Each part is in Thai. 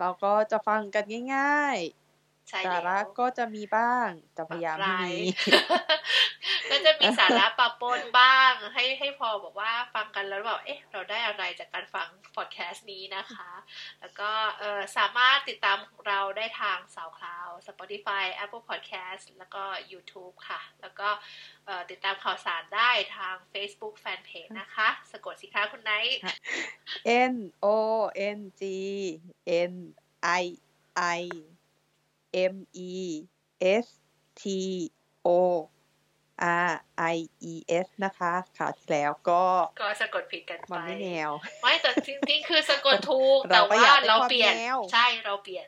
เราก็จะฟังกันง่ายๆ สาแล้ระวก็จะมีบ้างจะพยายามปะปให้รายมีก็จะมีสาระปะปนบ้าง ให้ให้พอบอกว่าฟังกันแล้วแบบเอ๊ะ เราได้อะไรจากการฟังพอดแคสต์นี้นะคะ แล้วก็เออสามารถติดตามเราได้ทาง SoundCloud Spotify Apple Podcast แล้วก็ YouTube ค่ะ แล้วก็เอ่อติดตามข่าวสารได้ทาง Facebook Fanpage นะคะ สะกดสิคะคุณไนท์ N O N G N I I M E S T O R I E S นะคะข่าวที่แล้วก็ก็สะกดผิดกันไปมันไม่แนว ไม่แต่จริงๆคือสะกดถูก แต่เราก็ว่าอยากได้เราความเปลี่ยนแนวใช่เราเปลี่ยน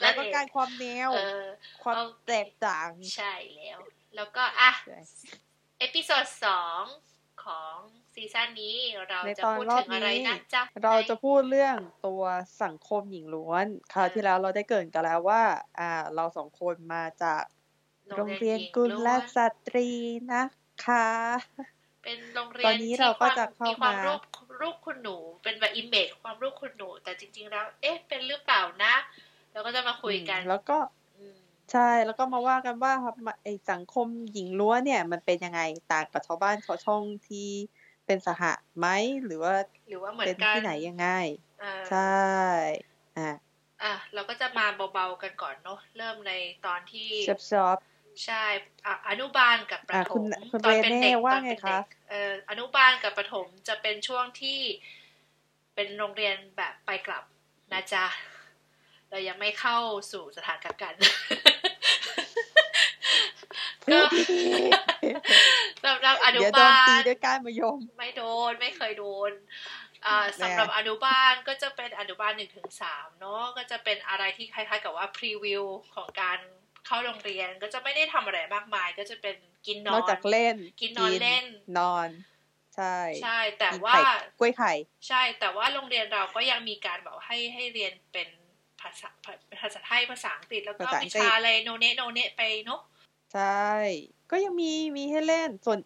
แล้วก็นั่นเองการความแนวเออความเอาแตกต่าง ใช่แล้ว แล้วก็อะใช่เอพิโซดสองของ ซีซั่นนี้เราในจะตอนพูดรอถึบงอะไรนี้นะจ๊ะเราจะพูดเรื่องตัวสังคมหญิงล้วน คราวที่แล้วเราได้เกรินกันแล้วว่า อ่า เราสองคนมาจากโรงเรียนกุลหญิงและวนสตรีนะคะ เป็นโรงเรียตอนนนี้เราก็จะเข้ามีความมารูปรูปคุณหนู เป็นแบบอิมเมจความรูปคุณหนู แต่จริง ๆ แล้ว เอ๊ะ เป็นหรือเปล่านะเราก็จะมาคุยกันอืมแล้วก็อืมใช่แล้วก็มาว่ากันว่าครับมาไอสังคมหญิงล้วนเนี่ย มันเป็นยังไงต่างกับชาวบ้านชาวช่องที่ เป็นสหะไหมหรือว่าหรือว่าเหมือเป็นนกันที่ไหนยังไงเออใช่อะอะเราก็จะมาเบาๆกันก่อนเนาะเริ่มในตอนที่ชอบชอบใช่อะอนุบาลกับประอะถคุณมคุณตอนเป็นเรเน่เด็กว่าตอนไงเป็นคะเด็กเอ่ออนุบาลกับประถมจะเป็นช่วงที่เป็นโรงเรียนแบบไปกลับนะจ๊ะเรายังไม่เข้าสู่สถานกักกัน ก็สำหรับอนุเดี๋ยวโดบานตีลด้วยก้านมะยม ไม่โดนไม่เคยโดนอ่าแน่สำหรับอนุบาลก็จะเป็นอนุบาลหนึ่งถึงสามเนาะก็จะเป็นอะไรที่คล้ายๆ กับว่าพรีวิวของการเข้าโรงเรียนก็จะไม่ได้ทำอะไรมากมาย ก็จะเป็นกินนนออกนจากเล่น กินนอนเล่นนอนใช่ใช่แต่กินว่าไข่กล้วยไข่ใช่ แต่ว่าโรงเรียนเราก็ยังมีการแบบให้ให้เรียนเป็นภาษาภาษาไทยภาษาอังกฤษแล้วก็ภาษาอัวิงกฤษชาอะไรโนเนโนเนไปเนาะ ใช่ ก็ยังมีมีให้เล่นส่วน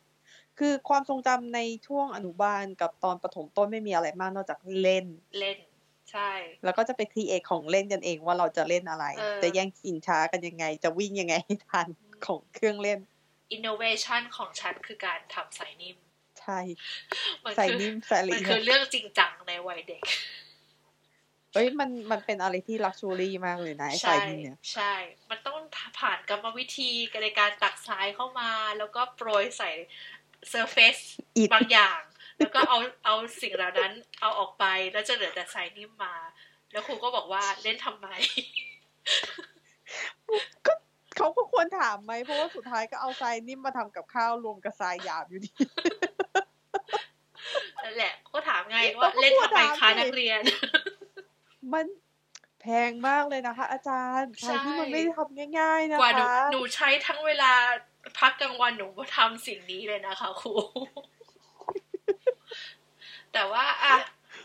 คือความทรงจำในช่วงอนุบาลกับตอนประถมต้นไม่มีอะไรมากนอกจากเล่นเล่น ใช่ แล้วก็จะไปครีเอทของเล่นกันเองว่าเราจะเล่นอะไรเออจะแย่งสินช้ากันยังไง จะวิ่งยังไงให้ทันของเครื่องเล่นอินโนเวชันของฉันคือการทำสายนิ่ม ใช่มันใส่คือนิ่มใส่ละมันเอีคืยอดเรื่องจริงจังในวัยเด็ก เอ้ยมันมันเป็นอะไรที่ลักชูรี่มากเลยนะไอ้ใส่ใช่นิ่มเนี่ยใช่ มันต้องผ่านกรรมวิธีในการตักทรายเข้ามา แล้วก็โปรยใส่เซอร์เฟซอิฐบางอย่าง แล้วก็เอาเอาสิ่งเหล่านั้นเอาออกไปแล้วจะเหลือแต่ทรายนิ่มมา แล้วครูก็บอกว่าเล่นทำไมก็เขาก็ควรถามไหมเพราะว่าสุดท้ายก็เอาทรายนิ่มมาทำกับข้าวรวมกับทรายหยาบอยู่ดีนั่นแหละก็ถามไงว่าเล่นทำไมคะนักเรียน มันแพงมากเลยนะคะ อาจารย์ใช่ทรายที่มันไม่ได้ทำง่ายๆนะกว่าหนูคะหนูใช้ทั้งเวลาพักกลางวันหนูมาทำสิ่งนี้เลยนะคะครูแต่ว่าอะ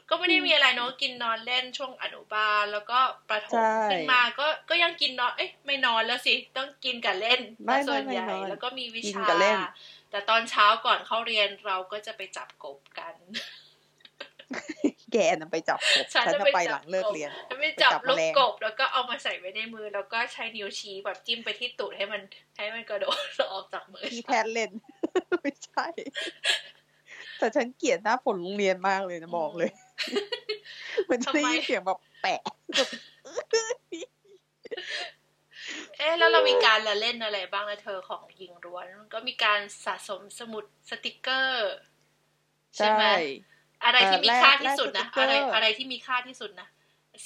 ก็ไม่ได้มีอะไรเนอะกินนอนเล่นช่วงอนุบาลแล้วก็ประถมใช่ขึ้นมาก็ก็ยังกินนอนเอ๊ะไม่นอนแล้วสิต้องกินกับเล่นไม่ส่วนไม่ใหญ่ไม่นอนแล้วก็มีวิกินชากับเล่นแต่ตอนเช้าก่อนเข้าเรียนเราก็จะไปจับกบกัน แกน่ะไปจับกบฉันฉันจะจะไปไปจับหลังเลิกกบเรียนจะไปจับไปจับลูกแมลงกบแล้วก็เอามาใส่ไว้ในมือ แล้วก็ใช้นิ้วชี้แบบจิ้มไปที่ตูดให้มันให้มันกระโดดออกจากมือที่แทนเล่นไม่ใช่ แต่ฉันเกลียดหน้าฝนโรงเรียนมากเลยนะบอกเลย มันจะได้ยินเสียงแบบแปะแบบเอ๊ะแล้วเรามีการละเล่นอะไรบ้างนะเธอของยิงร้วนก็มีการสะสมสมุดสติกเกอร์ ใช่ใช่ไหม อะไรที่มีเอ่อค่าแลกที่สุดนะแลกสติกเกอร์อะไรอะไรที่มีค่าที่สุดนะ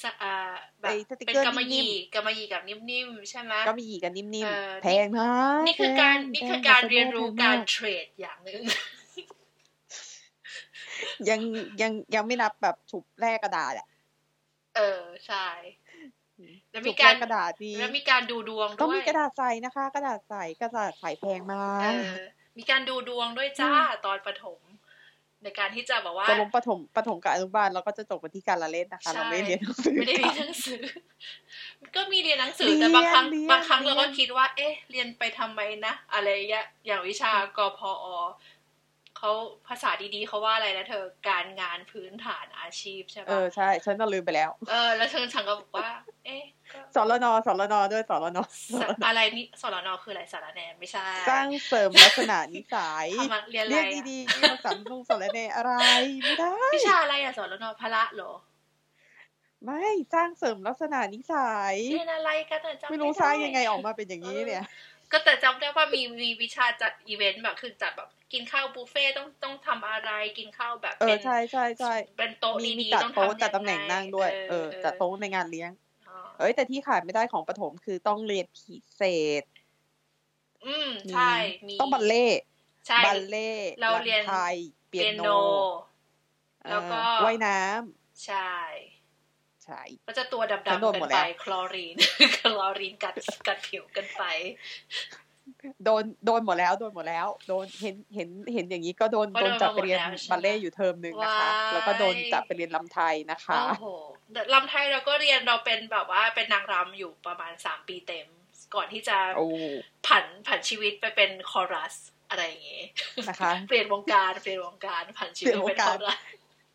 สะอ่าแบบไอ้สติกเป็นเกอร์กำมะหนิ่ยี่มกำมะหยี่กับนิ่มๆใช่ไหมก็มีหยีกันนิ่มเอ่อๆแพงนะนี่คือการแพงนี่คือแพงการขอโทษเรียนรู้แพงการมเทรดอย่างหนึ่งยังยังยังไม่นับแบบฉุบแลกกระดาษอะ เออใช่แล้วฉุมีบกาแลรกกระดาษนี่แล้วมีการดูดวงก็ด้วมียกระดาษใสนะคะ กระดาษใสกระดาษใสแพงมาเอกอมีการดูดวงด้วยจ้าตอนประถม ในการที่จะแบบว่าตกลงประถมประถมกับอนุบาลเราก็จะจบกันที่การละเล่นนะคะใช่เราไม่เรียนหนังสือไม่ได้เรียนกัหนนังสือ ก็มีเรียนหนังสือเรียนแต่บางครั้งเรียนบางครั้งเรียนเราก็คิดว่า เอ๊ะ เรียนไปทำไมนะ อะไรเงี้ยอย่างวิชากพอ เขาภาษาดีๆเขาว่าอะไรนะเธอการงานพื้นฐานอาชีพใช่เอปะอใช่ ฉันก็ลืมไปแล้ว เออ แล้วเธอฉันก็บอกว่า เอ๊ะก็สรนสรนด้วยสรนสะอะไรนี่สรนคืออะไรสารแหนไม่ใช่สร้างเสริมลักษณะนิสัยทำมาเรียนอะไรเรียกอะดีๆภาษาลุงสรเนอะไรไม่ได้วิชาอะไรอะสรนพละเหรอไม่สร้างเสริมลักษณะนิสัยเรียนอะไรกันอะจำไม่รู้ด้สร้างยังไงออกมาเป็นอย่างนี้เนี่ย ก็แต่จำได้ว่ามีมีวิชาจัดอีเวนต์แบบคือจัดแบบกินข้าวบุฟเฟ่ต์ต้องต้องทำอะไรกินข้าวแบบเออเป็นใช่ใช่ใช่เป็นโต๊ะมีมีดีจัดๆต้องโต๊ะทำจัดตำแหน่งนั่งด้วยเออจัดโต๊ะในงานเลี้ยงอ๋อเอ้ยแต่ที่ขาดไม่ได้ของปฐมคือต้องเรียนพิเศษ อืมใช่มีต้องบัลเล่ต์ใช่บัลเล่ต์เราเรียนลำไทยเปีเปียยโนโน แล้วก็เออว่ายน้ำใช่ ใช่ก็จะตัวฉันดำโดๆนกันหมดแล้ไปวคลอรีนคลอรีนกัดกัดผิวกันไป โดนโดนหมดแล้วโดนหมดแล้ว โดนเห็นเห็นเห็นอย่างนี้ก็โดนก็โดโดนนจับมาหมดไปเรียนแล้วใช่ไหมบัลเล่ต์อยู่เทอมหนึ่งนะคะว้ายแล้วก็โดนจับไปเรียนลำไทยนะคะโอ้โหแต่ลำไทยเราก็เรียนเราเป็นแบบว่าเป็นนางรำอยู่ประมาณสามปีเต็ม ก่อนที่จะโอ้ผันผันชีวิตไปเป็นคอรัสอะไรอย่างเงี้ยนะคะ เปลี่ยนวงการเปลี่ยนวงการผันชีวิตเปลี่ยนวเป็นงคการอรัส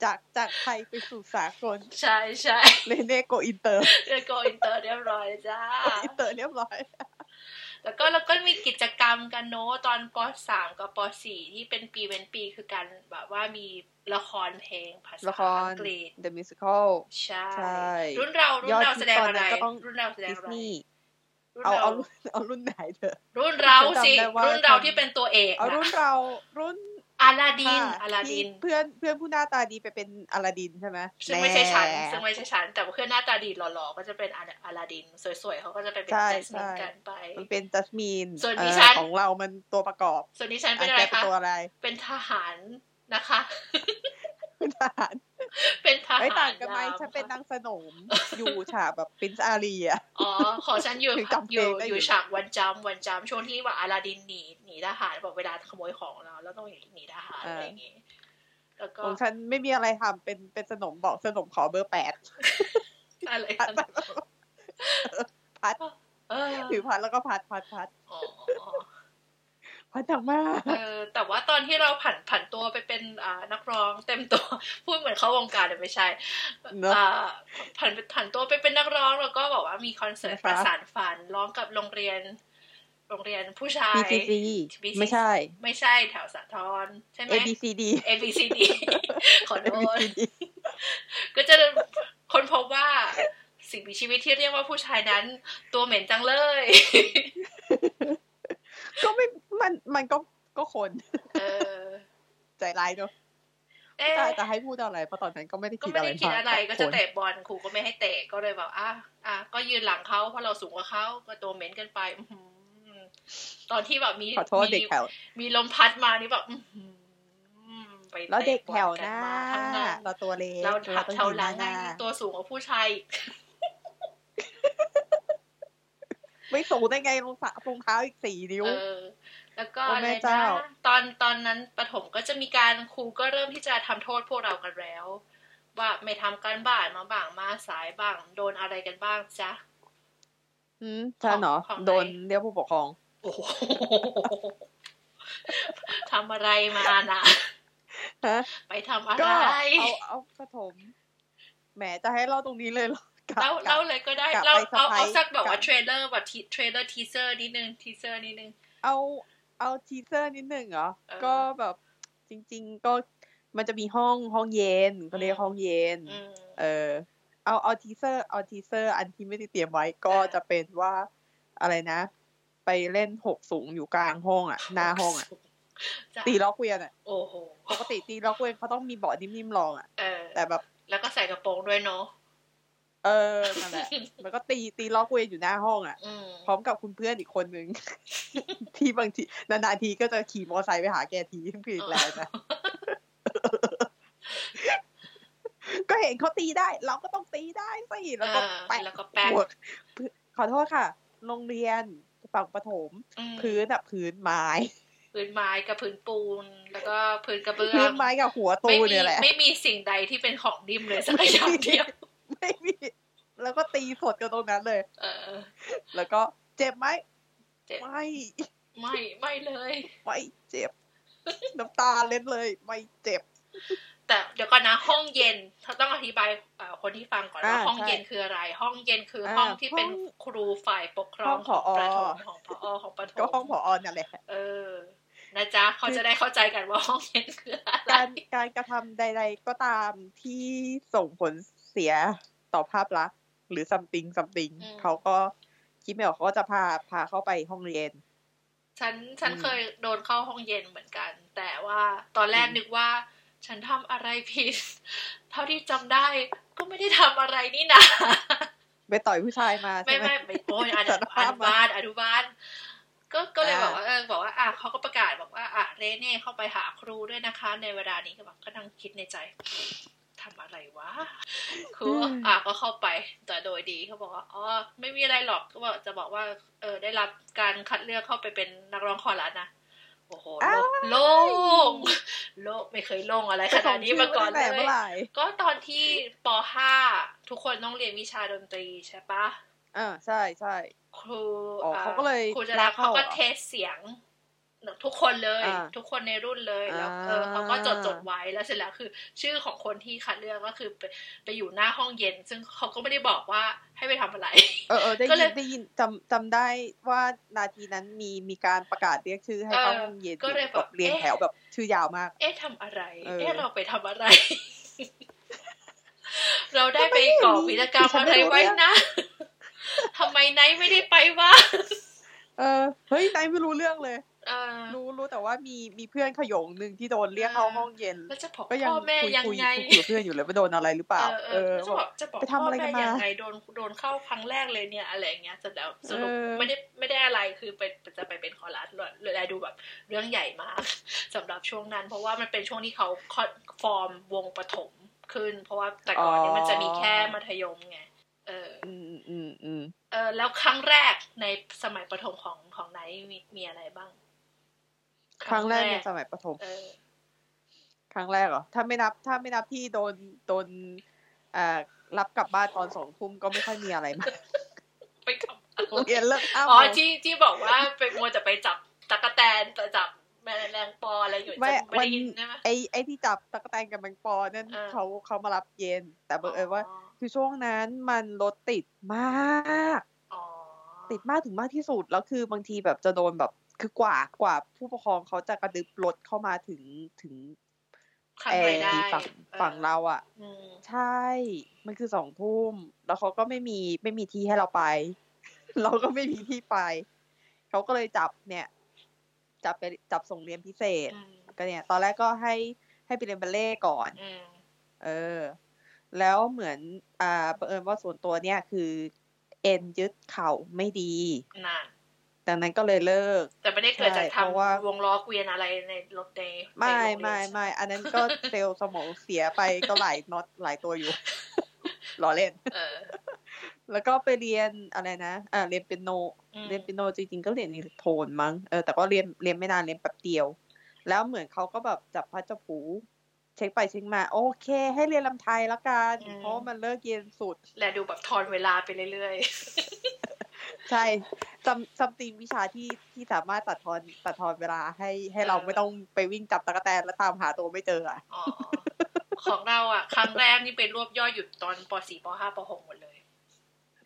จากจากไทยไปสู่สากล ใช่ใช่เลเน่โกอินเตอร์เรียนโกอินเตอร์เรียบร้อยจ้าโกอินเตอร์เรียบร้อยแล้วก็แล้วก็มีกิจกรรมกันเนอะตอนปสามกับปสี่ที่เป็นปีเว้นปีคือการแบบว่ามีละครเพลงภาษาละครอังกฤษ The Musical ใช่ใช่รุ่นเรารุ่นยอดเราฮิตแสดงตอนอะไรนั้นก็ต้องรุ่นเราแสดงดิสอะไรนีย์รุ่นเอาเราเอารุ่นเอารุ่นไหนเถอะ รุ่นเราสิฉันจำได้ว่ารุ่นเราทำที่เป็นตัวเอกเอารุ่นน่ะเรารุ่น อาลาดินค่ะอาลาดินที่เพื่อนเพื่อนผู้หน้าตาดีไปเป็นอลาดินใช่ไหมซึ่งไม่ใช่ฉันแซึ่งไม่ใช่ฉันแต่ว่าเพื่อนหน้าตาดีหล่อๆก็จะเป็นอาอาลาดิน สวยๆเขาก็จะไปเป็นใช่เจสมินใช่กันไป มันเป็นจัสมินส่วนเอ่ดิอฉันของเรามันตัวประกอบ ส่วนนี้ฉันเป็นอะอะไรแกเป็นคะตัวอะไรเป็นทหารนะคะเป็นทหาร เป็นทหารไม่ต่างกันไหมยามฉันเป็นค่ะนางสนม อยู่ฉากแบบปินซ์อารีอะอ๋อ ของฉันอยู่ถึงจำเพอลยู่งได้ออยู่ยู่ฉากวันจำวันจำช่วงที่ว่าอาลาดินหนีหนีทหารบอกเวลาขโมยของเราแล้วต้องหนีทหารเออออะไรอย่างงี้แล้วก็ของฉันไม่มีอะไรทำเป็นเป็นสนมบอกสนมขอเบอร์แปดอะไรพัดกันพัดเออถือพัดแล้วก็พัดพัดพัดอ๋อ พัดจังมากเออแต่ว่าตอนที่เราผันผันตัวไปเป็นอ่านักร้องเต็มตัว พูดเหมือนเข้าวงการแต่ไม่ใช่เนอะอ่าผันผันตัวไปเป็นนักร้องแล้วก็บอกว่ามีคอนเสิร์ตนะคะประสานฝันร้องกับโรงเรียน โรงเรียนผู้ชาย BCC BCC ไม่ใช่ ไม่ใช่แถวสาทรใช่ไหม A B C D A B C D ขอ A โท B ษ C D ก็จะคนพบว่าสิ่งมีชีวิตที่เรียกว่าผู้ชายนั้น ตัวเหม็นจังเลย ก็ไม่มันมันก็ก็คนเออใจร้ายเนอะเอ๊ะแต่จะให้พูดอะไรเพราะตอนนั้นก็ไม่ได้ก็คิดไม่อะไรได้คิดอะไรมากก็บจะคนเตะบอลครูก็ไม่ให้เตะก็เลยแบบอะอะก็ยืนหลังเขาเพราะเราสูงกว่าเขาก็ตัวเหม็นกันไปอื้อหือตอนที่แบบมีขอโทษมีเด็กแถวมีลมพัดมานี่แบบอื้อหือไปแล้วเด็กตะบอแถวกัหน้ามาทั้งนั้นเราตัวเล็กเราเราต้องแถวยืนหลังหน้านั่งตัวสูงกว่าผู้ชายอีก ไม่สูงได้ไงรองเท้ารองเท้าอีกสี่นิ้วเออแล้วก็โอ้อะไรแม่นะเจ้าตอนตอนนั้นประถมก็จะมีการครูก็เริ่มที่จะทำโทษพวกเรากันแล้ว ว่าไม่ทำการบ้านมาบ้างมาสายบ้าง โดนอะไรกันบ้างจ๊ะอืมใช่เหรอของไหนโดนเรียกผู้ปกครองโอ้โหทำอะไรมานะฮะไปทำอะก็ไร เอาเอาปฐมแหมจะให้เล่าตรงนี้เลยเหรอกะ เล่ากะเล่าเลยก็ได้กลับเล่าไปเอาสะพายเอาสักแบบว่ากับ trailer แบบ trailer teaser นิดนึง teaser นิดนึงเอาเอา teaser นิดหนึ่งเหรอเออก็แบบจริง ๆ ก็มันจะมีห้องห้องเย็นก็เรียกห้องเย็นอืมเออ เอาเอา teaser เอา teaser อันที่ไม่ได้เตรียมไว้ก็อ่าจะเป็นว่าอะไรนะ ไปเล่นหกสูงอยู่กลางห้องอะ หน้าห้องอะจ้ะตีล้อเกวียนอะโอ้โหปกติตีล้อเกวียนเขาต้องมีเบาะนิ่มๆรองอะเออแต่แบบ แล้วก็ใส่กระโปรงด้วยเนาะ เออนั่นแหละมันก็ตีตีล้อเกวียนอยู่หน้าห้องอะอืมพร้อมกับคุณเพื่อนอีกคนนึง ที่บางทีนานๆทีก็จะขี่มอเตอร์ไซค์ไปหาแกทีทั้งคืนแล้วนะก็เห็นเขาตีได้ เราก็ต้องตีได้สิแล้วก็เออแปะแล้วก็แปะหัวขอโทษค่ะ โรงเรียนฝั่งประถมอืมพื้นอะพื้นไม้พื้นไม้กับพื้นปูน แล้วก็พื้นกระเบื้อพื้นงไม้กับหัวตูไม่มีเนี่ยแหละไม่มีสิ่งใดที่เป็นของดิมเลยสักอย่างเดียว ไม่มีแล้วก็ตีสดกันตรงนั้นเลย เออ แล้วก็เจ็บไหมเจ็บ ไม่ไม่ไม่เลย ไม่เจ็บ น้ำตาเล็ดเลย ไม่เจ็บ แต่เดี๋ยวก่อนนะห้องเย็นเขาต้องอธิบายเอ่อคนที่ฟังก่อนว่าอ่าห้องใช่เย็นคืออะไร ห้องเย็นคืออ่าห้องที่เป็นห้องครูฝ่ายปกครองห้ขอองงผอ ประถมของพอของประถมก็ห้องผอนั่นแหละ เออนะจ๊ะเขาจะได้เข้าใจกันว่าห้องเย็นคืออะไร การการกระทำใด ๆ ก็ตามที่ส่งผล เสียต่อภาพลักษณ์หรือ something something อืมเขาก็คิดไม่ออกเขาก็จะพาพาเข้าไปห้องเรียน ฉันฉันอืมเคยโดนเข้าห้องเย็นเหมือนกัน แต่ว่าตอนแรกอืมนึกว่า ฉันทำอะไรผิด เท่าที่จำได้ก็ไม่ได้ทำอะไรนี่นะไปต่อยผู้ชายมาไม่ใช่ไหมไม่ไม่โอ้ยอนุสารภาอพนุมาบาลอนุบาลก็ก็เลยอ่าบอกว่าเออบอกว่าอะเขาก็ประกาศบอกว่าอะเรเน่เข้าไปหาครูด้วยนะคะ ในเวลานี้ก็แบบก็นั่งคิดในใจ ทำอะไรวะครูอะก็เข้าไปแต่โดยดีเขาบอกว่าอ๋อไม่มีอะไรหรอกก็บอกจะบอกว่า เออได้รับการคัดเลือกเข้าไปเป็นนักร้องคอรัสนะโอ้โหโล่งโล่งไม่เคยโล่งอะไรขนาดนี้มาก่อนไปส่งชื่เลตั้งแต่เมื่ยอไหร่ก็ตอนที่ป .5 ทุกคนต้องเรียนวิชาดนตรีใช่ปะอ่าใช่ใช่ครูอ๋อเขาก็เลยครูจะลารักบเข้าเขาก็เหรอเทสเสียง ทุกคนเลยอ่าทุกคนในรุ่นเลยแล้วอ่าเออเขาก็จดจดไว้แล้วเสร็จแล้วคือ ชื่อของคนที่คัดเลือกก็คือไปไปอยู่หน้าห้องเย็น ซึ่งเขาก็ไม่ได้บอกว่าให้ไปทำอะไร เออเออได้ก็เลยิยนได้ยินจำจำได้ว่านาทีนั้นมีมีการประกาศเรียกชื่อให้เข้าเออห้องเย็นก็เลยแบบเรียงเอ๊ะแถวแบบชื่อยาวมาก เอ๊ะทำอะไร เออเอ๊ะเราไปทำอะไร เราได้ไปก่อวิรกรรมฉันอะไม่ไรรู้ไว้เรื่องนะทำไมไนท์ไม่ได้ไปวะเออเฮ้ยนายไม่รู้เรื่องเลยเออ รู้รู้แต่ว่ามีมีเพื่อนขยงหนึ่งที่โดนเรียกเข้าห้องเย็นแล้วจะบอกก็ยังพ่อแม่คุยยังคุยไงคุยกับเพื่อนอยู่เลยว่าโดนอะไรหรือเปล่า เออเออจะบบออกกจะบอกไปทำอะไรกันพ่แม่มายังไงโดนโดนเข้าครั้งแรกเลยเนี่ยอะไรอย่างเงี้ยแต่แล้วสรุปเออไม่ได้ไม่ได้อะไรคือไปจะไปเป็นคอรัสเลยเลยดูแบบเรื่องใหญ่มากสำหรับช่วงนั้น เพราะว่ามันเป็นช่วงที่เขาคอนฟอร์มวงประถมขึ้น เพราะว่าแต่ก่อนเนี้มันจะมีแค่มัธยมไงเอออืมอืมอืมเออแล้วครั้งแรกในสมัยประถมของของไนท์มีมีอะไรบ้าง ครั้งแรกในสมัยประถมเออครั้งแรกเหรอถ้าไม่นับ ถ้าไม่นับที่โดนโดนอ่ารับกลับบ้านตอนสองทุ่มก็ไม่ค่อยมีอะไรมากไปทำโรงเรียนเลิกอ้าวอ๋อที่ที่บอกว่าไปมัวจะไปจับตะกแตนจะจับแมลงปออะไรอยู่ไม่จะไม่วันได้ยินใช่ไหมไอไอที่จับตะกแตนกับแมงปอนั่นเออเขาเขามารับเย็น แต่บังเอิญว่าอ๋อคือช่วงนั้นมันรถติดมากอ๋อติดมากถึงมากที่สุดแล้วคือบางทีแบบจะโดนแบบ คือกว่ากว่าผู้ปกครองเขาจะกระดึบรถเข้ามาถึงถึงขับเอไปอได้ฝั่งออฝั่งเราอะอืมใช่ มันคือสองทุ่ม แล้วเขาก็ไม่มีไม่มีที่ให้เราไป เราก็ไม่มีที่ไป เขาก็เลยจับเนี่ย จับไปจับส่งเรียนพิเศษอืมก็เนี่ย ตอนแรกก็ให้ให้ไปเรียนบัลเล่ต์ก่อนอืมเออ แล้วเหมือน อ่าบังเอิญว่าส่วนตัวเนี่ยคือ เอ็นยึดเข่าไม่ดีนาน ดังนั้นก็เลยเลิก แต่ไม่ได้เกิดจากใช่เพราะว่าทำวงล้อเกวียนอะไรในรถในไม่ในโรงเรียนไม่ไม่อันนั้นก็เซลล์สมองเสียไปก็หลายน็อตหลายตัวอยู่ล้อเล่นเออแล้วก็ไปเรียนอะไรนะอ่าเรียนเปียโนอืมเรียนเปียโนจริงๆก็เรียนอิเล็กโทรนมั้งเออแต่ก็เรียนเรียนไม่นานเรียนแป๊บเดียว แล้วเหมือนเขาก็แบบจับพลัดจับผลูเช็คไปเช็คมา โอเค ให้เรียนรำไทยแล้วกันเพราะว่ามันเลิกเย็นสุด และดูแบบทอนเวลาไปเรื่อย ใช่ some something วิชาที่ที่สามารถตัดทอนตัดทอนเวลาให้ให้เราไม่ต้องไปวิ่งจับตั๊กแตนแล้วตามหาตัวไม่เจออะๆอ๋อของเราอะ ครั้งแรกนี่เป็นรวบยอดอยู่ตอนป .4 ป .5 ป .6 หมดเลย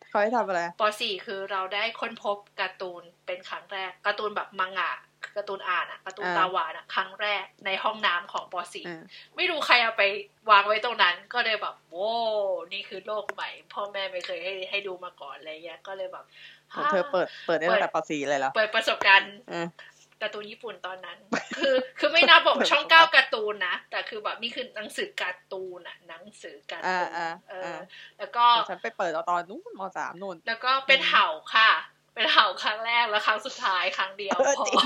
เขาให้ทำอะไรป .4 คือเราได้ค้นพบการ์ตูนเป็นครั้งแรกการ์ตูนแบบมังงะการ์ตูนอ่านอะการ์ตูนอ่าตาหวานอะครั้งแรกในห้องน้ำของปอ่า .4 ไม่รู้ใครเอาไปวางไว้ตรงนั้น ก็เลยแบบโว้นี่คือโลกใหม่ พ่อแม่ไม่เคยให้ให้ดูมาก่อนอะไรเงี้ยก็เลยแบบ ของเธอเปิดเปิดได้ตั้งแต่ป .4 เลยเหรอเปิดประสบการณ์อ่าการ์ตูนญี่ปุ่นตอนนั้น คือ คือไม่นับบอกช่องเก้าการ์ตูนนะ แต่คือแบบนี่คือหนังสือการ์ตูนอะหนังสือการ์อ่าตูนอ่าเอออ่าแล้วก็ฉันไปเปิดเอาตอนนู้นมสามนู่น แล้วก็เป็นเห่าค่ะ เป็นเห่าครั้งแรกแล้วครั้งสุดท้ายครั้งเดียวเออพอจริง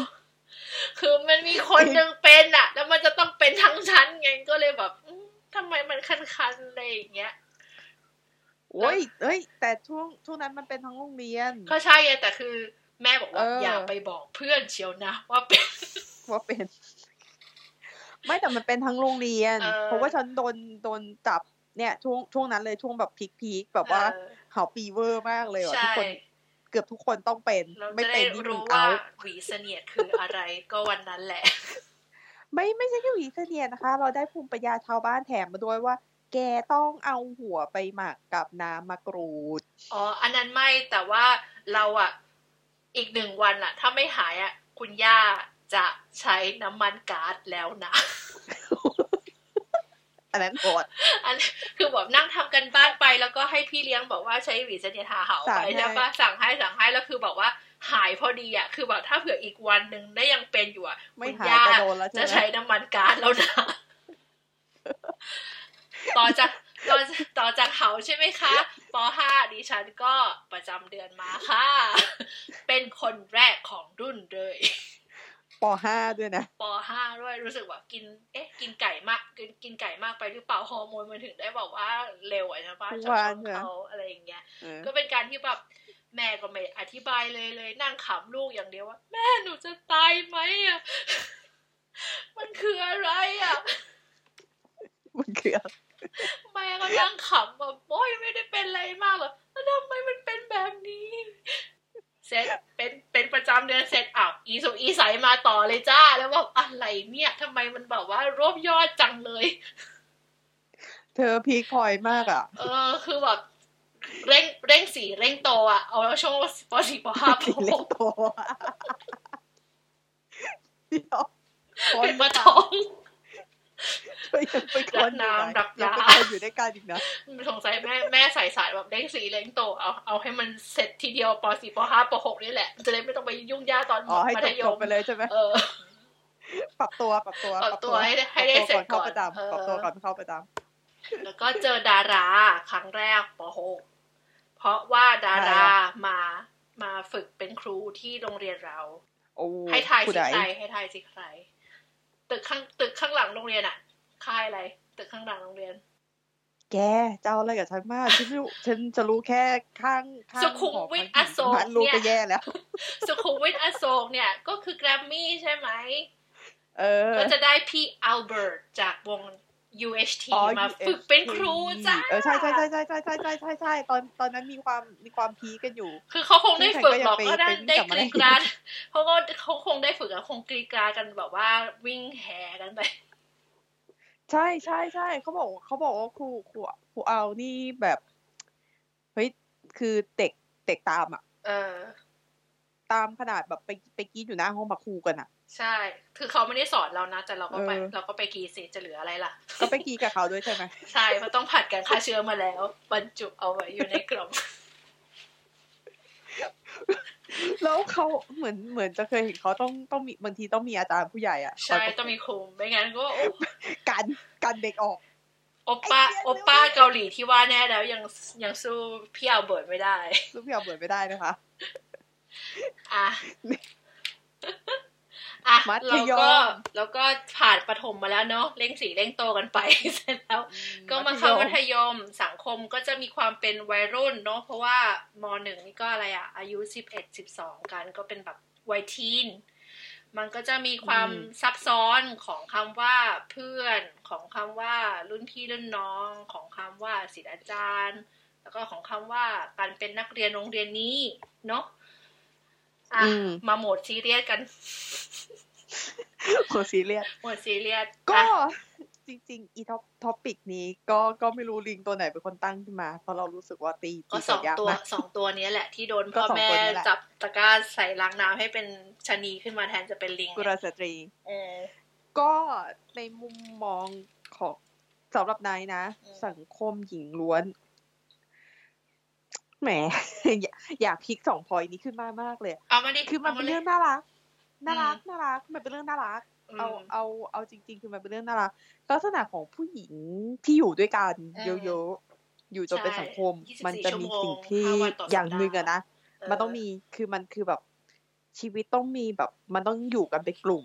คือมันมีคนหนึ่งเป็นอะแล้วมันจะต้องเป็นทั้งชั้นไงก็เลยแบบอืมทำไมมันคันๆอะไรอย่างเงี้ย โอ้ยเอ้ย แต่ช่วงช่วงนั้นมันเป็นทั้งโรงเรียน ก็ใช่ไงแต่คือ แม่บอกว่าเออออย่าไปบอกเพื่อนเชียวนะว่าเป็นว่าเป็น ไม่แต่มันเป็นทั้งโรงเรียนเออเพราะว่าฉันโดนโดนจับเนี่ยช่วงช่วงนั้นเลยช่วงแบบพีคพีคๆแบบว่าเออเห่าปีเวอร์มากเลยว่ะทุกใช่คนเกือบทุกคนต้องเป็นเราไม่จะเป็ได้นนี่มึรู้งว่าเอาหวีเสนียดคืออะไรก็วันนั้นแหละ ไม่ไม่ใช่แค่หวีเสนียดนะคะ เราได้ภูมิปัญญาชาวบ้านแถมมาด้วยว่า แกต้องเอาหัวไปหมักกับน้ำมะกรูด อ๋อ อันนั้นไม่แต่ว่าเราอะอีกหนึ่งวันอะถ้าไม่หายอะคุณย่าจะใช้น้ำมันก๊าซแล้วนะ อันนั้นโหดอันคือแบบนั่งทำกันบ้านไปแล้วก็ให้พี่เลี้ยงบอกว่าใช้หวีเสนียดทาเหาสั่ไปงให้แล้วก็สั่งให้สั่งให้แล้วคือบอกว่าหายพอดีอะคือแบบถ้าเผื่ออีกวันหนึ่งได้ยังเป็นอยู่อะไม่คุณหายย่าจะโดนแล้วใช่จะไหมใช้น้ำมันก๊าซแล้วนะ ต่อจากต่อต่อจากเขาใช่ไหมคะป .5 ดิฉันก็ประจำเดือนมาค่ะ เป็นคนแรกของรุ่นเลยปห้าด้วยนะป .5 ด้วยรู้สึกว่ากิน เอ๊ะ กินไก่มากกินกินไก่มากไปหรือเปล่าฮอร์โมนมันถึงได้บอกว่าเร็วอะใช่ปะทุกจากวันช่วงเหรอเขาอะไรอย่างเงี้ยเออก็เป็นการที่แบบแม่ก็ไม่อธิบายเลยเลย นั่งขำลูกอย่างเดียวว่า แม่หนูจะตายไหมอะมันคืออะไรอะมันคืออะไร แม่ก็นั่งขำแบบโอ้ยไม่ได้เป็นอะไรมากหรอกแล้วทำไมมันเป็นแบบนี้เสร็จเป็นเป็นประจำเดือนเสร็จอะอีสุกอีใสมาต่อเลยจ้า แล้วแบบอะไรเนี่ยทำไมมันแบบว่ารวบยอดจังเลย เธอพีคพอยมากอะ เออ คือแบบเร่งเร่งสีเร่งโตอะ เอาแล้วช่วงปสี่ปห้าปสีหเล็กกโตเดี๋ยวเป็นมาท้องช่วยกันไปคนรักน้ำรักปลายังเป็นคนอยู่ ด้วยกันอีกนะสงสัยแม่แม่ใส่สายแบบเร่งสีเร่งโตเอาเอาให้มันเสร็จทีเดียวปสี่ปห้าปหกนี่แหละ จะได้ไม่ต้องไปยุ่งยากตอนอ๋อให้มัจธบยจบมไปเลยใช่ไหมเออปรับตัวปรับตัวปรับตัวให้ได้ให้ได้ปรับตัวเสร็จก่อนเข้าประจำเออปรับตัวก่อนเข้าประจแล้วก็เจอดาราครั้งแรกปหกเพราะว่าดารามามาฝึกเป็นครูที่โรงเรียนเราำโอ้ให้ทายผู้สิใดใครให้ทายสิใครตึกข้างตึกข้างหลังโรงเรียนอะค่ายอะไร ตึกข้างหลังโรงเรียน แกจะเอาอะไรกับฉันมากฉันไม่รู้ฉันจะรู้แค่ข้างข้างสุขุมวิทหพักอโศกมันรู้เนี่ยก็แย่แล้ว สุขุมวิทอโศกเนี่ย ก็คือแกรมมี่ใช่ไหมเออ ก็จะได้พี่อัลเบิร์ตจากวง UHT อ๋อมา UHT ฝึกเป็นครูจ้าเออใช่ใช่ใช่ใช่ใช่ใช่ใช่ใช่ใช่ตอนตอนนั้นมีความมีความพีคกันอยู่ คือเขาคงได้ฝึกหรอกซึ่งก็ฉันก็ได้ยังไปได้ไปวิ่งกกลัรีบมาได้กราดเขาก็เขาคงได้ฝึกอะคงกรีกราดกันแบบว่าวิ่งแห่กันไป ใช่ใช่ใช่เขาบอกเขาบอกว่าครูครูครูเอานี่แบบเฮ้ยคือเด็กเด็กตามอะเออ ตามขนาดแบบไปไปกรีดอยู่หน้าห้องมาครูกันอะ ใช่ คือเขาไม่ได้สอนเรานะแต่เราก็ไปเออ เราก็ไปกรีดสิจะเหลืออะไรล่ะ ก็ไปกรีดกับเขาด้วยใช่ไหมใช่เพราะต้องผัดกันฆ่าเชื้อมาแล้ว บรรจุเอาไว้อยู่ในกล่อง แล้วเขาเหมือนเหมือนจะเคยเห็นเขาต้องต้องมีบางทีต้องมีอาจารย์ผู้ใหญ่อะใช่คยประกบต้องมีคุมไม่งั้นก็โอ้กันกันเด็กออกโอปป้าไอ้เหี้ยโอปป้าเกาหลีที่ว่าแน่แล้วยังยังสู้พี่อัลเบิร์ตไม่ได้ลูกพี่เอาเบิร์ดไม่ได้นะคะอะ อะมัธเรายมก็แล้วก็ผ่านประถมมาแล้วเนาะเร่งสีเร่งโตกันไปเสร็จแล้ว ก็มาเข้ามัธยมสังคมก็จะมีความเป็นวัยรุ่นเนาะเพราะว่ามหนึ่งนี่ก็อะไรอะอายุสิบเอ็ดสิบสองกันก็เป็นแบบวัย teen มันก็จะมีความซับซ้อนของคำว่าเพื่อนของคำว่ารุ่นพี่รุ่นน้องของคำว่าศิษย์อาจารย์ แล้วก็ของคำว่าการเป็นนักเรียนโรงเรียนนี้เนาะ อะอืมมาโหมดซีเรียสกัน go serious โหมดซีเรียสก็อะจริงๆ อี top topic นี้ก็ก็ไม่รู้ลิงตัวไหนเป็นคนตั้งขึ้นมา เพราะเรารู้สึกว่าตีก็ตีสองยากตัวมากสองตัวเนี้ยแหละ ที่โดนก็พ่อสองแม่ตัวนี้แหละจับตะกร้าใส่ล้างน้ำให้เป็นชะนีขึ้นมาแทนจะเป็นลิงกุลสตรีเออก็ในมุมมองของสำหรับนายนะอืมสังคมหญิงล้วน แหมอยากอยากพลิกสองพอยนี้ขึ้นมามากเลยเอามาดิคือมันาเป็นลยเรื่องน่ารักน่ารักอืมน่ารักมันเป็นเรื่องน่ารักอืมเอาเอาเอาจริง ๆ คือมันเป็นเรื่องน่ารักลักษณะของผู้หญิงที่อยู่ด้วยกันอืมเยอะๆอยู่จนเป็นใช่สังคม24มันจะมีสิ่งที่ชั่วโมงห้าวันต่อสัปดาห์อย่างหนึ่งอะนะเออมันต้องมีคือมันคือแบบชีวิตต้องมีแบบ มันต้องอยู่กันเป็นกลุ่ม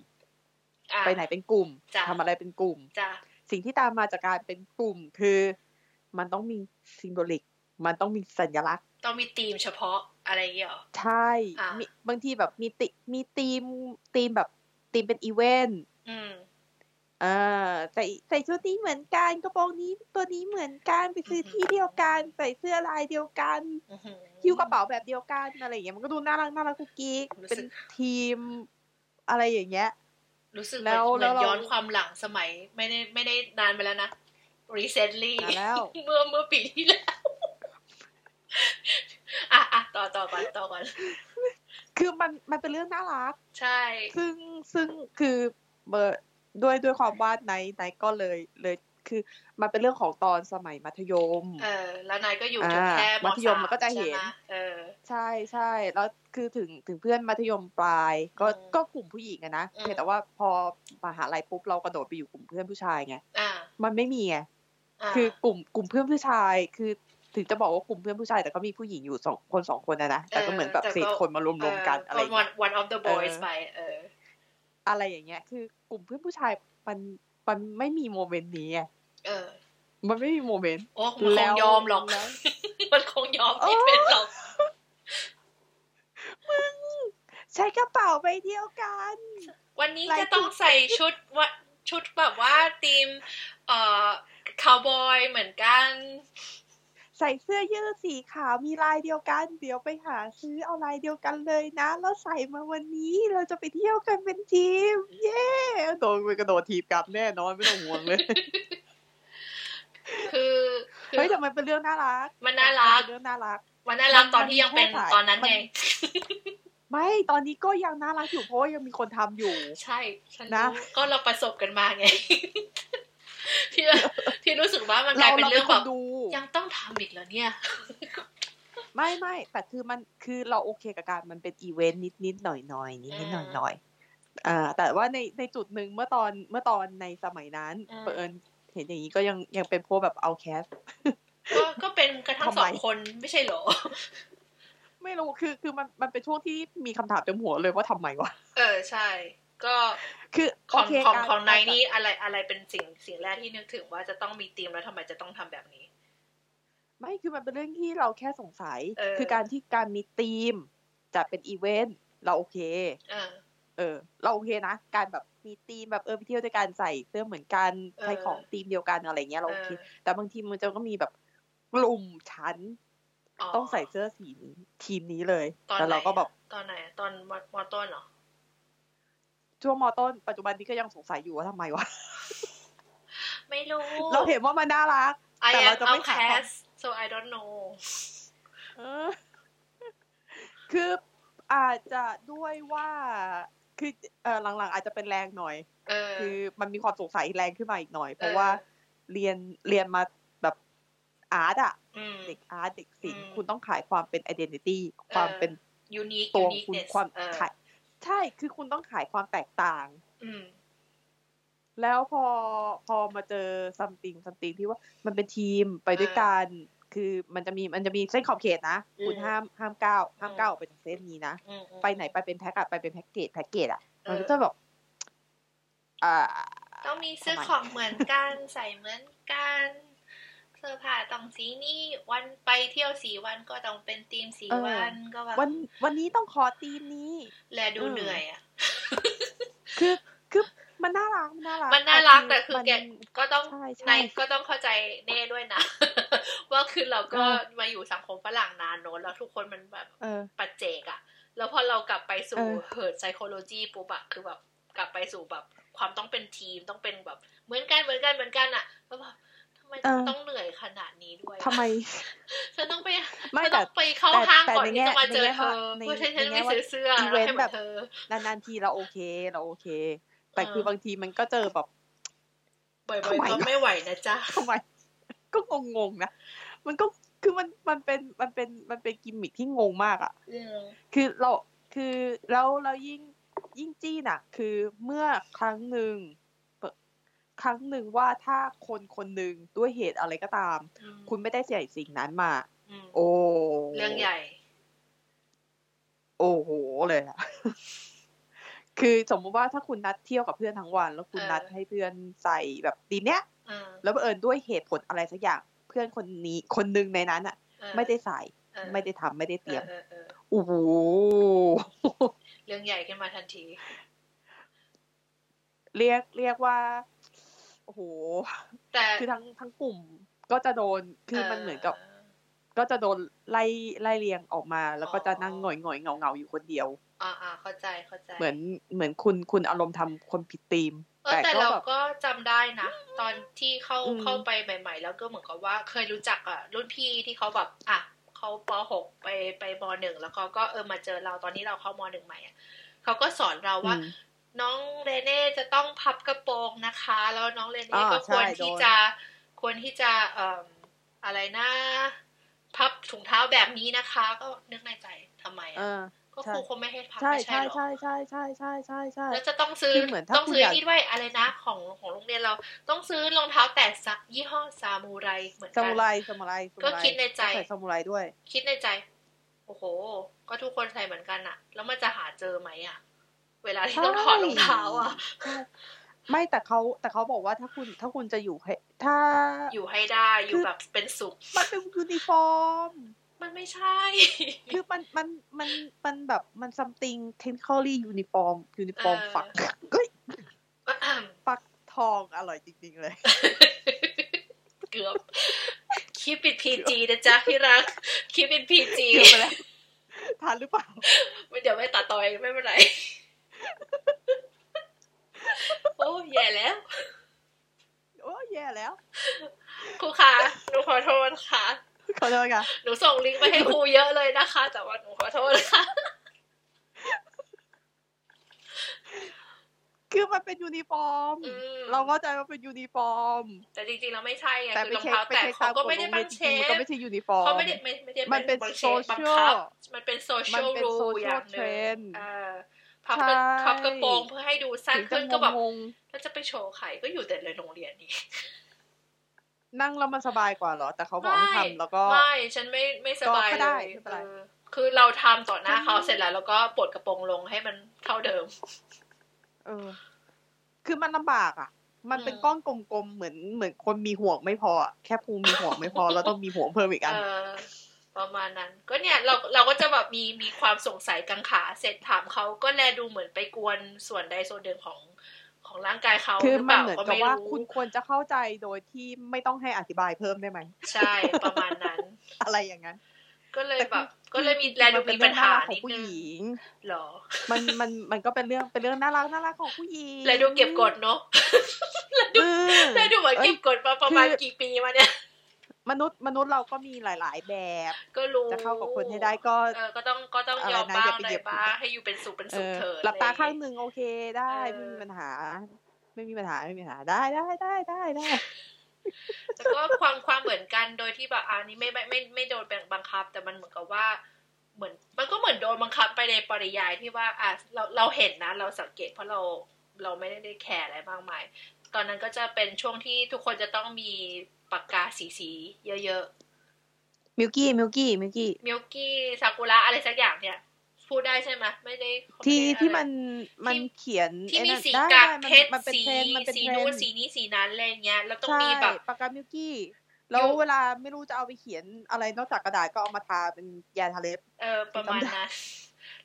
อะไปไหนเป็นกลุ่มจ้ะทำอะไรเป็นกลุ่มจ้ะสิ่งที่ตามมาจากการเป็นกลุ่มคือ มันต้องมีซิมโบลิก มันต้องมีสัญลักษณ์ ต้องมีธีมเฉพาะอะไรอย่างเงี้ยเหรอ ใช่อะมีบางทีแบบมีติมีธีมธีมแบบธีมเป็นอีเวนต์อืมอ่าใส่ใส่ชุดนี้เหมือนกันกระโปรงนี้ตัวนี้เหมือนกันไปซื้อที่เดียวกัน ใส่เสื้อลายเดียวกันอื้อหือหิ้วกระเป๋าแบบเดียวกันอะไรอย่างเงี้ยมันก็ดูน่ารักน่ารักกุ๊กกิ๊กรู้สึกเป็นทีมอะไรอย่างเงี้ย รู้สึกเหแล้มือนวเหมือนแล้วเราย้อนความหลังสมัย ไม่ได้ไม่ได้นานไปแล้วนะ recently นานแล้วเมื่อเมื่อปีที่แล้ว อะอะต่อต่อก่อนต่อก่อนคือมันมันเป็นเรื่องน่ารัก ใช่ ซึ่งซึ่งคือเบอร์ด้วยด้วยความว่าไนท์ไนท์ก็เลยเลยคือมันเป็นเรื่องของตอนสมัยมัธยม เออ แล้วนายก็อยู่จนอ่าแค่มมัธยมสามันก็จะเห็นใช่ไมเออ ใช่ใช่ แล้วคือถึงถึงเพื่อนมัธยมปลาย ก็อืมก็กลุ่มผู้หญิงอะนะอืมเพียงแต่ว่าพอมหาลัยปุ๊บเรากระโดดไปอยู่กลุ่มเพื่อนผู้ชายไงอ่ามันไม่มีไงาคือกลุ่มกลุ่มเพื่อนผู้ชาย คือ ถึงจะบอกว่ากลุ่มเพื่อนผู้ชายแต่ก็มีผู้หญิงอยู่สองคนสองคนนะนะ แต่ก็เหมือนแบบแต่ก็เศษคนมารวมๆกันอะไรอย่างวัเงี้นย one of the boys เออไปเอออะไรอย่างเงี้ย คือกลุ่มเพื่อนผู้ชายมันมันไม่มีโมเมนต์นี้ไงเออ มันไม่มีโมเมนต์โอ้มันคงยอมหรอกแล้วมันคงยอมไม่เป็นหรอกใช้กระเป๋าใบเดียวกัน วันนี้ลายจะต้องใส่ชุดว่าชุดแบบว่าทีม เอ่อคาวบอยเหมือนกัน ใส่เสื้อยืดสีขาวมีลายเดียวกัน เดี๋ยวไปหาซื้อเอาลายเดียวกันเลยนะ แล้วใส่มาวันนี้เราจะไปเที่ยวกันเป็นทีม เย้โดนไปกระโดดทีบกลับแน่นอนไม่ต้องห่วงเลย คือคือเฮ้ยแต่มันเป็นเรื่องน่ารัก มันน่ารักเป็นเรื่องน่ารัก มันน่ารักมันตอนที่ยังเป็นมันแค่ตอนนั้นไงมันไม่ตอนนี้ก็ยังน่ารักอยู่เพราะว่ายังมีคนทำอยู่ ใช่ฉันนะรู้ก็เราประสบกันมาไง ที่ที่รู้สึกว่ามันกลายเป็นเราเรื่องคแบนบดูยังต้องทำอีกเหรอเนี่ย ไม่ไม่แต่คือมันคือเราโอเคกับการมันเป็นอีเวนต์นิดนิดหน่อยหน่อยนิดนิดหน่อยหน่อยอ่าแต่ว่าในในจุดหนึ่งเมื่อตอนเมื่อตอนในสมัยนั้นอืมเผอิญเห็นอย่างนี้ก็ยังยังเป็นพวกแบบเอาแคสก็ก็เป็นกระทั่งทำสไมองคนไม่ใช่เหรอ ไม่รู้คือคือมันมันเป็นช่วงที่มีคำถามเต็มหัวเลยว่าทำไมวะ เออใช่ ก็คือของโเคของการของนายการนี่อะไรอะไรเป็นสิ่งสิ่งแรกที่นึกถึงว่าจะต้องมีธีมแล้วทำไมจะต้องทำแบบนี้ ไม่คือมันเป็นเรื่องที่เราแค่สงสัยเออคือการที่การมีธีมจะเป็นอีเวนต์เราโอเคเออเออ เราโอเคนะ การแบบมีธีมแบบเออไปเที่ยวด้วยกันใส่เสื้อเหมือนกันเออใช้ของธีมเดียวกันอะไรเงี้ยเราโอเคเออแต่บางทีมันจะก็มีแบบกลุ่มชั้นต้องใส่เสื้อสีนี้ทีมนี้เลยตอนแล้วไหนเราก็แบบตอนไหนอะตอนมมอต้นเหรอ ช่วงมอต้นปัจจุบันนี้ก็ยังสงสัยอยู่ว่าทำไมวะ ไม่รู้ เราเห็นว่ามันน่ารัก I แต่เรา am จะไม่ถาม outcast so I don't know เออคืออาจจะด้วยว่าคือเออหลังๆ อาจจะเป็นแรงหน่อย เออ คือมันมีความสงสัยแรงขึ้นมาอีกหน่อย เพราะเออว่าเรียนเรียนมาแบบอาร์ตอะอืม เด็กอาร์ตเด็กศิลป์อืม คุณต้องขายความเป็น identity ความเป็น unique ตัว uniqueness คุณความเออขาย ใช่คือคุณต้องขายความแตกต่าง อืม แล้วพอพอมาเจอ something something ที่ว่ามันเป็นทีมไปด้วยกันคือมันจะมีมันจะมีเส้นขอบเขตนะ คุณอืมห้ามห้ามก้าวห้ามอืมก้าวออกไปจากเส้นนี้นะอืมอืมไปไหนไปเป็นแพ็กอะไปเป็นแพ็กเกจแพ็กเกจอะเออมันก็จะแบบอ่าต้องมีซื้อทำไมของเหมือนกันใส่เหมือนกันเสื้อผ้าต้องสีนี้วันไปเที่ยวสีวันก็ต้องเป็นธีมสีเออวันก็แบบวันวันนี้ต้องขอทีมนี้ แลดูเออเหนื่อยอะคือคือมันน่ารักมันน่ารักมันน่ารักแต่คือมันแกก็ต้องใช่ใช่ในก็ต้องเข้าใจเน่ด้วยนะ ว่าคือเราก็เออมาอยู่สังคมฝรั่งนานโน้นแล้วทุกคนมันแบบเออปัจเจกอะแล้วพอเรากลับไปสู่เออเฮิร์ดไซโคโลจีปุ๊บอะคือแบบกลับไปสู่แบบความต้องเป็นทีมต้องเป็นแบบ เหมือนกันเหมือนกันเหมือนกันอะแล้วแบบทำไมต้องเหนื่อยขนาดนี้ด้วยทำไมฉันต้องไปไม่ฉันแต่ต้องไปเข้าแต่ห้างแต่ก่อนในที่แง่จะมาเจอในแง่เธอในเพื่อฉันในจะแง่ไปว่าซื้อเสื้ออีแล้วเวนให้ต์เหมือนแบบเธอนานๆทีเราโอเคเราโอเค แต่เออคือบางทีมันก็เจอแบบบ่อยทำไมๆก็ไม่ไหวนะจ๊ะทำไมก็งงๆนะมันก็คือมันมันเป็นมันเป็นมันเป็นกิมมิคที่งงมากอะอืมคือเราคือแล้วแล้วยิ่งยิ่งจี้น่ะ คือเมื่อครั้งหนึ่งเปิด ครั้งหนึ่งว่าถ้าคนคนหนึ่งด้วยเหตุอะไรก็ตามอืมคุณไม่ได้ใส่สิ่งนั้นมาอืมโอ้เรื่องใหญ่ โอ้โหเลยอะคือสมมติว่าถ้าคุณนัดเที่ยวกับเพื่อนทั้งวัน แล้วคุณเออนัดให้เพื่อนใส่แบบดีเนี้ยอืมแล้วบังเอิญด้วยเหตุผลอะไรสักอย่างเพื่อนคนนี้คนหนึ่งในนั้นอะเออไม่ได้ใส่เออไม่ได้ทำไม่ได้เตรียมเออเออเออโอ้โหเรื่องใหญ่ขึ้นมาทันที เรียกเรียกว่า โอ้โหแต่คือทั้งทั้งกลุ่มก็จะโดนคือมันเหมือนกับ ก็จะโดนไล่ไล่เรียงออกมา แล้วก็จะนั่งหงอยหงอยเงาเงาอยู่คนเดียว อ่าอ่าเข้าใจเข้าใจ เหมือนเหมือนคุณคุณอารมณ์ทำคนผิดธีมเออแต่ก็เราแบบก็จำได้นะ ตอนที่เข้าอืมเข้าไปใหม่ ๆ แล้วก็เหมือนกับว่าเคยรู้จักอะรุ่นพี่ที่เขาแบบอะเขาปหกไปไปมหนึ่งแล้วเขาก็เออมาเจอเราตอนนี้เราเข้ามหนึ่งใหม่อะเขาก็สอนเราว่าอืม น้องเรเน่จะต้องพับกระโปรงนะคะ แล้วน้องเรเน่อ่าก็ควรใช่ที่โดนจะควรที่จะเอ่ออะไรนะ พับถุงเท้าแบบนี้นะคะ ก็นึกในใจทำไมเออะอก็ใช่ครูคงไม่ให้พับใช่ไม่ใช่ใช่หรอใช่ใช่ใช่ใช่ใช่ใช่แล้วจะต้องซื้อคือเหมือนถ้าต้องคุณซื้ออยากนี่ด้วยอะไรนะของของโรงเรียนเราต้องซื้อรองเท้าแตะซะยี่ห้อซามูไรเหมือนซากัมูนไรซามูไรซามูไรก็คิดในใจต้องใส่ซามูไรด้วย คิดในใจ โอ้โห ก็ทุกคนใส่เหมือนกันอะแล้วมันจะหาเจอไหมอะ เวลาที่ต้องถอดรองเท้าอะใช่ไม่แต่เขาแต่เขาบอกว่าถ้าคุณถ้าคุณจะอยู่ให้ถ้า อยู่ให้ได้อยู่คือแบบเป็นสุข มันเป็นยูนิฟอร์มมันไม่ใช่ คือมันมันมันมันแบบมัน something technically uniform uniform เออ fuck เฮ้ยฟักทองอร่อยจริง ๆ เลย เกือบคิดปิด PG นะจ๊ะพี่รัก คิดปิด PG เกือบไปแล้วทันหรือเปล่าเดี๋ยวไม่ตัดต่อไม่เป็นไร โอ้แย่แล้ว โอ้แย่แล้ว ครูคะหนูขอโทษค่ะ ขอโทษค่ะ หนูส่งลิงก์ไปให้ครูเยอะเลยนะคะ แต่ว่าหนูขอโทษค่ะ คือมันเป็นยูนิฟอร์ม อืม เราเข้าใจว่าเป็นยูนิฟอร์ม แต่จริงๆเราไม่ใช่ไงแต่คือไปรองเช็คเท้าไปแตะเช็คเขาตามก็กฎไม่โรได้งบัเรียงนจเชริงๆมันก็ฟไม่ใช่ยูนิฟอร์ม เขาไม่ได้ไม่ไม่ได้มันเป็นบังเชฟ social บังคับมันเป็นโซเชียลมันเป็นรู social อย่างหนึ่ง trend เออ พับใช่พับกระโปรงเพื่อให้ดูสั้นถึงจะขึ้นก็แบบงงแล้วจะไปโชว์ไข่ก็อยู่แต่ในโรงเรียนนี่ๆนั่งแล้วมันสบายกว่าเหรอ แต่เขาบอกให้ทำแล้วก็ไม่ฉันไม่ไม่สบายก็เลได้ยไม่เป็นไรเออคือเราทำต่อหน้าเขาใช่เสร็จแล้ว แล้วก็ปลดกระโปรงลงให้มันเท่าเดิม เออ คือมันลำบากอะ มันเป็นอืมก้อนกลมๆเหมือนเหมือนคนมีห่วงไม่พออะแค่ภูมิมีห่วงไม่พอแล้วต้องมีห่วงเพิ่มอีกอันเออ ประมาณนั้น ก็เนี่ยเราเราก็จะแบบมีมีความสงสัยกังขา เสร็จถามเขาก็แลดูเหมือนไปกวนส่วนใดส่วนหนึ่งของของร่างกายเขาคือหรือเปมันล่าเหมือนก็กับไม่ว่ารู้คุณควรจะเข้าใจโดยที่ไม่ต้องให้อธิบายเพิ่มได้ไหม ใช่ประมาณนั้น อะไรอย่างนั้น ก็เลยแต่แบบคือก็เลยมีคือแลดูนเป็มีนเรื่ปัอญงน่าหารักของนิดผู้นึหงญิงเหรอ มันมันมันก็เป็นเรื่องเป็นเรื่องน่ารักน่ารักของผู้หญิงแลดูเก็บกดเนาะเออแลดูเหมือนอ้เก็ยบกดมาประมาณคือกี่ปีมาเนี่ย มนุษย์มนุษย์เราก็มีหลาย ๆ แบบ ก็รู้จะเข้ากับคนให้ได้ก็เออก็ต้องก็ต้องอะไรยอมนะบ้าองย่าไปอะไรเหยียบบ้างให้อยู่เป็นสุขเป็นเอสุขอเถิดหลับตาอะไรอย่ข้างเยหนึ่งโอเคได้เออไม่มีปัญหา ไม่มีปัญหาไม่มีปัญหาได้ได้ได้ได้ได้แล้วก็ความความเหมือนกันโดยที่แบบอันนี้ไม่ไม่ไม่ไม่โดนบังคับ แต่มันเหมือนกับว่าเหมือน มันก็เหมือนโดนบังคับไปในปริยายที่ว่าอะเราเราเห็นนะ เราสังเกตเพราะเราเราไม่ได้ได้แคร์อะไรมากมาย ตอนนั้นก็จะเป็นช่วงที่ทุกคนจะต้องมี ปากกาสีสีๆเยอะมิลกี้มิลกี้มิลกี้ๆมิลกี้ซากุระอะไรสักอย่างเนี่ย พูดได้ใช่ไหมไม่ได้เขาไม่ที่ได้อะไรที่มันมันเขียนที่ไอ้มีนั่นสีได้กากได้เพชรมันเป็นสีเทรนด์มันเป็นสีเทรนู้นนด์สีนี้สีนั้นอะไรเงี้ยแล้วต้องใช่มีแบบปากกามิลกี้แล้วมิลเวลาไม่รู้จะเอาไปเขียนอะไรนอกจากกระดาษก็เอามาทาเป็นยาทาเล็บ เออประมาณนั้น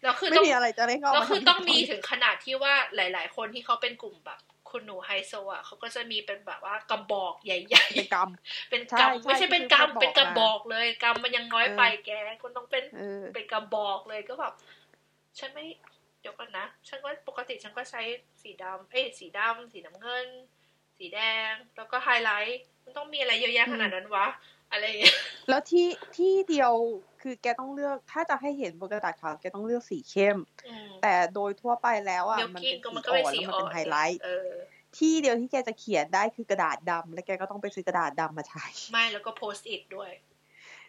แล้วคือไม่ต้องมีอะไรจะเล่นก็เอาแล้วมาคือทำต้องมีเป็นถึงขนาดที่ว่าหลาย ๆ คนที่เขาเป็นกลุ่มแบบ คุณหนูไฮโซอะเขาก็จะมีเป็นแบบว่ากระบอกใหญ่เป็นกรรมๆเป็นใช่กำใช่ไม่ใช่เป็นที่กำเขาบอกเป็นกระมาบอกเลยกำมันยังน้อยเออไปแกคุณต้องเป็นเออเป็นกระบอกเลยก็แบบฉันไม่เดี๋ยวก่อนนะฉันก็ปกติฉันก็ใช้สีดำเอ้ยสีดำสีน้ำเงิน สีแดง แล้วก็ไฮไลท์มันต้องมีอะไรเยอะแยะขนาดนั้นวะ อะไรอย่างเงี้ยแล้วที่ที่เดียวคือแกต้องเลือกถ้าจะให้เห็นบนกระดาษขาวแกต้องเลือกสีเข้มอืมแต่โดยทั่วไปแล้วอะเดี๋ยวมันกิเป็นนก็สีมันก็อ่เป็นอนสีแล้วมันอ่อเป็นนไฮไลท์เออที่เดียวที่แกจะเขียนได้คือกระดาษดำแล้วแกก็ต้องไปซื้อกระดาษดำมาใช้ ไม่แล้วก็โพสต์อิทด้วย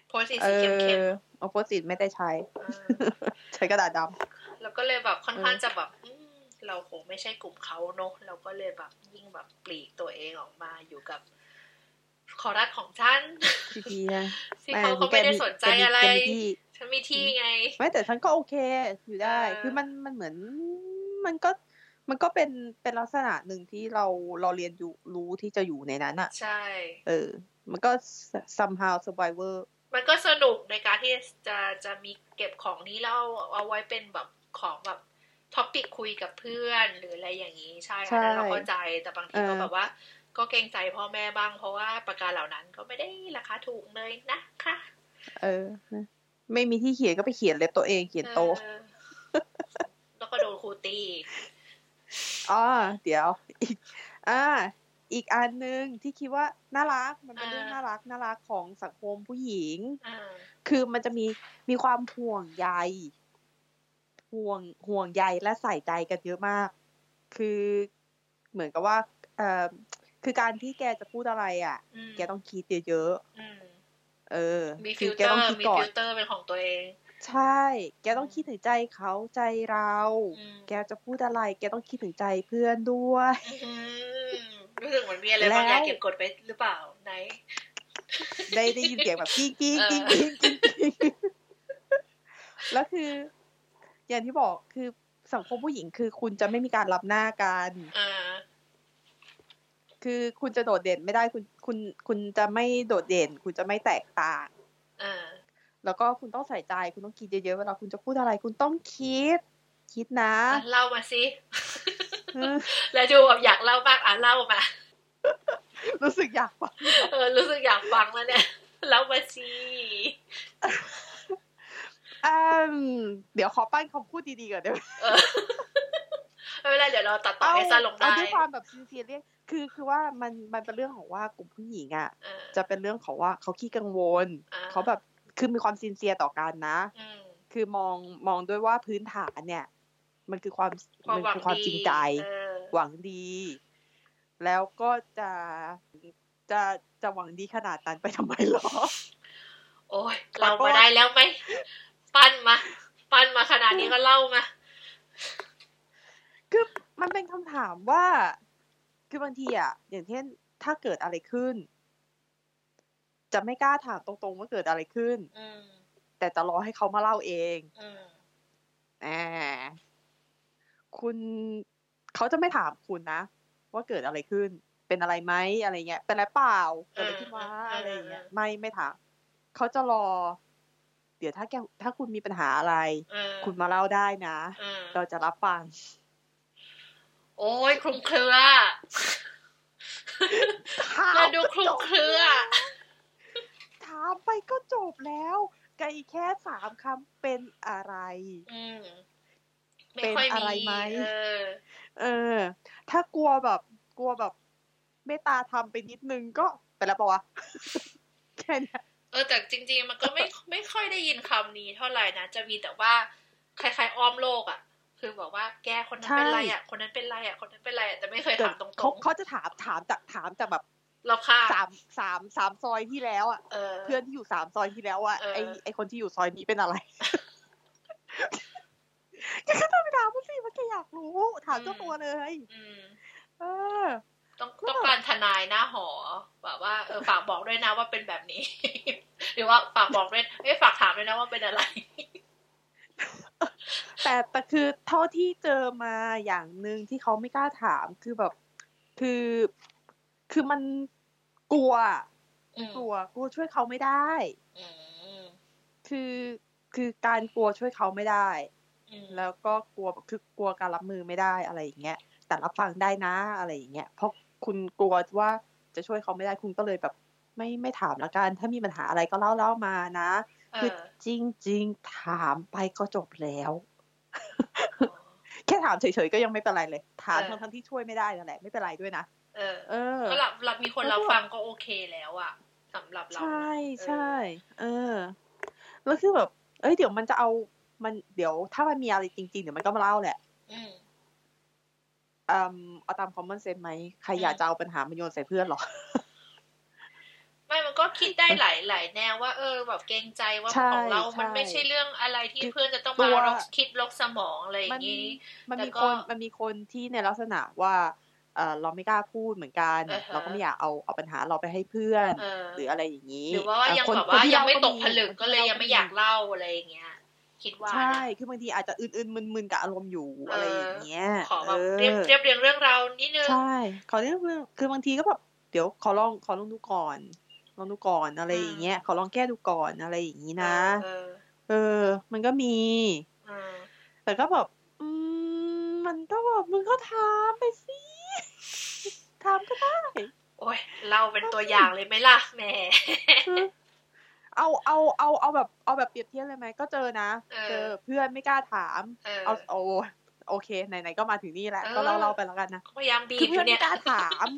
โพสต์อิทเอสีอเข้มโอโพสิตไม่ได้ใช้ๆเออใช้กระดาษดแล้วก็เลยแบบค่อนข้างเออจะแบบอืมเราคงไม่ใช่กลุ่มเขาเนอะเราก็เลยแบบยิ่งแบบปลีกตัวเองออกมาอยู่กับ คอรัสของฉันำพี่พีนะที่เขาเขาไม่ได้สนใจอะไรแกมีที่ฉันมีที่ไง ไม่แต่ฉันก็โอเค อยู่ได้เออคือมันมันเหมือนมันก็มันก็เป็นเป็นลักษณะหนึ่งที่เราเราเรียนอยู่รู้ที่จะอยู่ในนั้นอะ ใช่ เออ มันก็ somehow survivor มันก็สนุกในการที่จะจะมีเก็บของนี้แล้วเอาเอาไว้เป็นแบบของแบบ topic คุยกับเพื่อนหรืออะไรอย่างนี้ใช่ใช่อันนั้นเราเข้าใจแต่บางทีก็เออแบบว่า ก็เกรงใจพ่อแม่บ้าง เพราะว่าปากกาเหล่านั้นก็ไม่ได้ราคาถูกเลยนะคะ เออ ไม่มีที่เขียนก็ไปเขียนเล็บตัวเองเขียนโตเออแล้วก็โดนครูตีอีกอ๋อเดี๋ยว อีก อ่า อีกอันหนึ่งที่คิดว่าน่ารัก มันเป็นเรื่องน่ารักน่ารักของสังคมผู้หญิงอ่าคือมันจะมีมีความห่วงใย ห่วงห่วงใยและใส่ใจกันเยอะมาก คือเหมือนกับว่า เอ่อ คือการที่แกจะพูดอะไรอะอืมแกต้องคิดเยอะอืมๆเออ มีคืฟิอลแกเตอต้องร์คิดมีก่อฟินลเตอร์เป็นของตัวเอง ใช่ แกต้องคิดถึงใจเขาใจเราอืมแกจะพูดอะไร แกต้องคิดถึงใจเพื่อนด้วยอืมรู้สึกเหมือนมีอะไรบางอย่างแล้วเก็บกดไปหรือเปล่าไหน ได้ได้ยินเสียงแบบกิ้งกิ้งเออกิ้งกิ้งกิ้งกิ้งแล้วคือ อย่างที่บอกคือสังคมผู้หญิงคือคุณจะไม่มีการล้ำหน้ากันอ่า คือคุณจะโดดเด่นไม่ได้คุณคุณคุณจะไม่โดดเด่น คุณจะไม่แตกต่างอ่าแล้วก็คุณต้องใส่ใจคุณต้องคิดเยอะๆเวลาคุณจะพูดอะไรคุณต้องคิด คิดนะอะเล่ามาสิเออแล้วดูแบบอยากเล่ามากอะเล่ามา รู้สึกอยากฟังเออรู้สึกอยากฟังแล้วเนี่ยเล่ามาสิอืมเดี๋ยวขอปั้นคำพูดดีๆก่อนเดี๋ยวเออไม่เป็นไรเดี๋ยวเราตัดต่อให้สั้นลงได้เอาด้วยความแบบซีเรียสเรียก คือคือว่ามันมันเป็นเรื่องของว่ากลุ่มผู้หญิงอะเออจะเป็นเรื่องของว่าเขาขี้กังวลอ่าเขาแบบคือมีความซินเซียต่อกันนะอืมคือมองมองด้วยว่าพื้นฐานเนี่ย มันคือความความมันหวังคือความดีจริงใจเออหวังดี แล้วก็จะจะจะหวังดีขนาดนั้นไปทำไมหรอ โอ้ยเรามาได้แล้วไหมปั้นมา ปั้นมาขนาดนี้ก็เล่ามาคือมันเป็นคำถามว่า คือบางทีอะอย่างเช่นถ้าเกิดอะไรขึ้น จะไม่กล้าถามตรงๆว่าเกิดอะไรขึ้นอืมแต่จะรอให้เขามาเล่าเองอืมอ่าคุณเขาจะไม่ถามคุณนะ ว่าเกิดอะไรขึ้น เป็นอะไรไหมอะไรเงี้ยเป็นอะไรเปล่าเกิดอะไรขึ้นมาอะไรเงี้ยไม่ไม่ถามเขาจะรอ เดี๋ยวถ้าแกถ้าคุณมีปัญหาอะไรเออคุณมาเล่าได้นะเออเราจะรับฟัง โอ้ยคลุมเครือถามเราดูคลุมเครือ ถามไปก็จบแล้วไกลแค่สามคำเป็นอะไรอืมเป็นค่อยอะไรไหมเออเออ ถ้ากลัวแบบ กลัวแบบเมตตาทำไปนิดนึงก็ไปแล้วปะวะแค่เนี้ยเออแต่จริง ๆ มันก็ไม่ไม่ค่อยได้ยินคำนี้เท่าไหร่นะ จะมีแต่ว่าคล้ายๆอ้อมโลกอะ คือบอกว่าแกคนนั้นเป็นไรอะ คนนั้นเป็นไรอะ คนนั้นเป็นไรอะแต่ไม่เคยถามตรเขางเขาจะถามถามจากถามจากแบบๆเราค่าสามสามสามซอยที่แล้วอะเออเพื่อนที่อยู่สามซอยที่แล้วอะเออไอไอคนที่อยู่ซอยนี้เป็นอะไรแกก็ต้องไปถามมันสิมันแกอยากรู้ ถามเจ้าตัวเลยอืมเออ ต้องต้องการทนายหน้าหอแบบว่าเออฝากบอกด้วยนะว่าเป็นแบบนี้ หรือว่าฝากบอกด้วยไม่ฝากถามด้วยนะว่าเป็นอะไร แต่แต่คือเท่าที่เจอมาอย่างหนึ่งที่เขาไม่กล้าถามคือแบบ คือคือมันกลัวอืมกลัวกลัวช่วยเขาไม่ได้อืมคือคือการกลัวช่วยเขาไม่ได้อืมแล้วก็กลัวคือกลัวการรับมือไม่ได้อะไรอย่างเงี้ยแต่รับฟังได้นะอะไรอย่างเงี้ยเพราะคุณกลัวว่าจะช่วยเขาไม่ได้คุณก็เลยแบบ ไม่ไม่ถามละกันถ้ามีปัญหาอะไรก็เล่าเล่ามานะเอ คืออจริง ๆ ถามไปก็จบแล้ว แค่ถามเฉยๆก็ยังไม่เป็นไรเลย ถามเออทั้งๆที่ช่วยไม่ได้นั่นแหละไม่เป็นไรด้วยนะเออเออก็รับรับมีคนแล้วรับก็ฟังก็โอเคแล้วอะสำหรับเราใช่เออใช่เออ แล้วคือแบบ เอ้ยเดี๋ยวมันจะเอามันเดี๋ยวถ้ามันมีอะไรจริงๆเดี๋ยวมันก็มาเล่าแหละอืมอืมเอาตามคอมมอนเซนไหมใครอยากจะเอาปัญหามาโยนใส่เพื่อนหรอไม่มัน ก็คิดได้หลายหลายแนวว่า เออ แบบเกรงใจว่าใช่ของเรา มันใช่ไม่ใช่เรื่องอะไรที่คือเพื่อนจะต้องตัมาวลกคิดลกสมองอะไรอมัย่างนี้มันแต่มีก็คนมันมีคนที่ในลักษณะว่าเออเราไม่กล้าพูดเหมือนกันอ่าฮะเราก็ไม่อยากเอาเอาปัญหาเราไปให้เพื่อนเออหรืออะไรอย่างนี้หรือว่าเยังคนแบบว่าคนที่ยังไม่เล่ตกผลึกคนก็เลยที่ยังไม่อยากเล่าอะไรอย่างเงี้ยคิดว่าใช่นะคือบางทีอาจจะอื่นๆมึนๆกับอารมณ์อยู่เออออะไรอย่างเงี้ย ขอแบบออเรียบเรียบเรียงเรื่องราวนิดนึง ใช่ ขอเรื่องเรื่องคือบางทีก็แบบเดี๋ยวขอลองขอลองดูก่อนล องดูก่อนอะไรอย่างเงี้ยขอลองแก้ดูก่อนอะไรอย่างนี้นะเออเออ มันก็มีเออแต่ก็แบบอืมมันก็แบบมึงก็ถามไปสิถามก็ได้ โอ้ยเล่าเป็นตัวอย่างเลยไหมล่ะแหมเออเอาเอาเอาเอาแบบเอาแบบเปรียบเทียบเลยไหมก็เจอนะเออเจอเพื่อนไม่กล้าถาม เออเอาโอ โอเคไหนๆก็มาถึงนี่แหละเออก็เล่าเล่าไปแล้วกันนะพยายามบีคือบอเพื่อนยู่เนี่ไม่ยกล้าถาม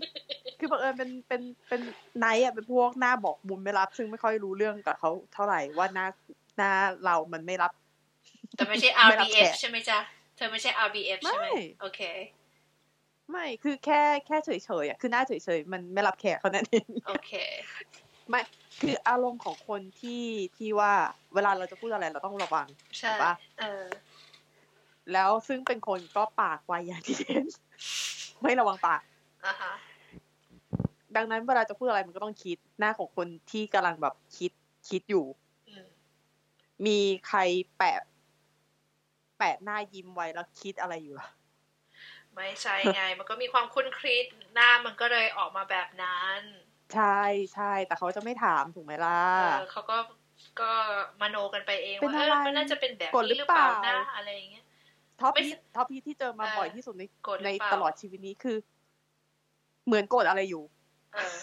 คือบังเอิญเป็นเป็นเป็นไนท์อะเป็นพวกหน้าบอกบุญไม่รับ ซึ่งไม่ค่อยรู้เรื่องกับเขาเท่าไหร่ว่าหน้าหน้าเรามันไม่รับ แต่ไม่ใช่ไม่รับแข RBF กใช่ไหมจ๊ะเธอไม่ใช่ RBF ใช่ไหมไม่โอเค ไม่คือแค่แค่เฉยๆอะคือหน้าเฉยๆมันไม่รับแขกเขานั่นเองโอเคไม่คืออารมณ์ของคนที่ที่ว่าเวลาเราจะพูดอะไรเราต้องระวังใช่ถูกปะเออ แล้วซึ่งเป็นคนก็ปากไวอย่างที่เห็นไม่ระวังปากอ่าฮะดังนั้นเวลาจะพูดอะไรมันก็ต้องคิดหน้าของคนที่กำลังแบบคิดคิดอยู่อืมมีใครแปะ แปะหน้ายิ้มไว้แล้วคิดอะไรอยู่ล่ะไม่ใช่ไง มันก็มีความคุ้นคิดหน้ามันก็เลยออกมาแบบนั้น ใช่ใช่แต่เขาจะไม่ถามถูกไหมล่ะเออเขาก็ก็มโนกันไปเองเป็นว่าเออะไรอมันน่าจะเป็นแบบกดหรืนี้อหรือเปล่าเปล่านะอะไรอย่างเงี้ย ท็อปไม่พีใช่ท็อปพีที่เจอมาเออบ่อยที่สุดในกดหรือในเปล่าตลอดชีวิตนี้คือ เหมือนโกรธอะไรอยู่เออ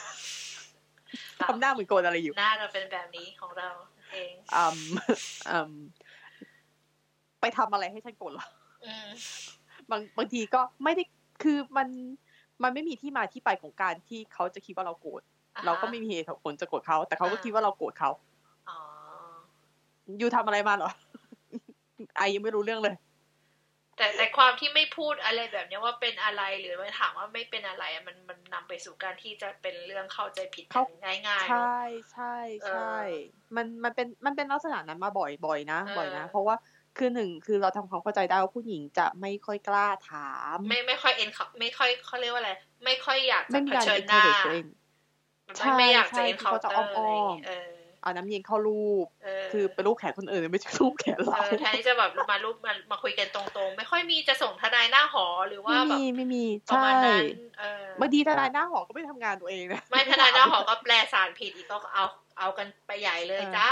ทำหน้าเหมือนโกรธอะไรอยู่ หน้าเราเป็นแบบนี้ของเราเองอืมอืมไปทำอะไรให้ฉันโกรธเหรออืมบางบางทีก็ไม่ได้คือมันมันไม่มีที่มาที่ไปของการที่เขาจะคิดว่าเราโกรธอ่าฮะเราก็ไม่มีเหตุผลจะโกรธเขา แต่เขาก็อ่าคิดว่าเราโกรธเขาอ๋ออยู่ทำอะไรมาเหรอไอยังไม่รู้เรื่องเลย แต่แต่ความที่ไม่พูดอะไรแบบเนี้ยว่าเป็นอะไรหรือว่าถามว่าไม่เป็นอะไรอะมันมันนำไปสู่การที่จะเป็นเรื่องเข้าใจผิดกัเข้านง่ายๆใชเนอะ่ใช่เออใช่มันมันเป็นมันเป็นลักษณะนั้นมาบ่อยบ่อยนะเออบ่อยนะ เพราะว่าคือหนึ่งคือเราทำความเข้าใจได้ว่าผู้หญิงจะไม่ค่อยกล้าถาม ไม่ไม่ค่อยเอ็นเขาไม่ค่อยเขาเรียกว่าอะไร ไม่ค่อยอยากจะไม่มีเผการชิญเอ็นหน้าตัวเองใช่ไม่ไม่อยากใช่จะเอ็นคือเคาเขาน์จะเตอร์อ้อะไรออย่างมเงี้ย เออเอาน้ำเย็นเข้ารูปเออคือเป็นรูปแขนคนอื่นไม่ใช่รูปแขนเราเออแทนที่จะแบบมารูปมามาคุยกันตรงๆ ไม่ค่อยมีจะส่งทนายหน้าหอหรือว่าไม่แบบมีไม่มีประใช่มาณนั้นเออบางทีทนายหน้าหอก็ไม่ทำงานตัวเองนะไม่ทนายหน้าหอก็แปลสารผิดอีกก็เอาเอากันไปใหญ่เลยเออจ้า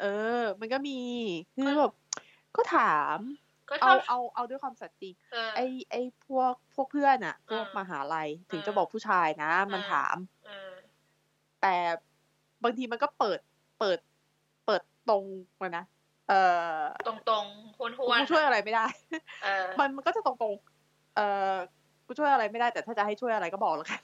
เออ มันก็มีคือแบบก็ถามก็เอาเท่าเอาเอาด้วยความสัตย์จริงเออไอไอพวกพวกเพื่อนอะพวกอ่ามมหาลัยถึงอ่าจะบอกผู้ชายนะ มันอ่าถามเออแต่ บางทีมันก็เปิดเปิดเปิดตรงมานะเออตรงตรงๆห้วนกูห้วนช่วยอะไรไม่ได้เออมันมันก็จะตรงๆเออกูช่วยอะไรไม่ได้แต่ถ้าจะให้ช่วยอะไรก็บอกแล้วกัน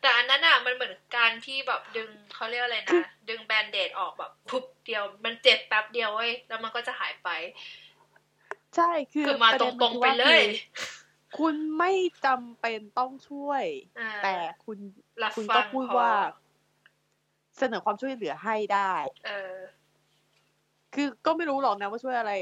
แต่อันนั้นอะมันเหมือนการที่แบบดึงเขาเรียกอะไรคืนะอดึงแบนเดดออกแบบพุบเดียว มันเจ็บแป๊บเดียวเว้ยแล้วมันก็จะหายไป ใช่คือคือมาประตด็นรนงคือๆไปว่าเลยคือคุณไม่จำเป็นต้องช่วยอ่าแต่คุณรับคุณฟัก็งพูดพอว่า เสนอความช่วยเหลือให้ได้เออคือก็ไม่รู้หรอกนะว่าช่วยอะไร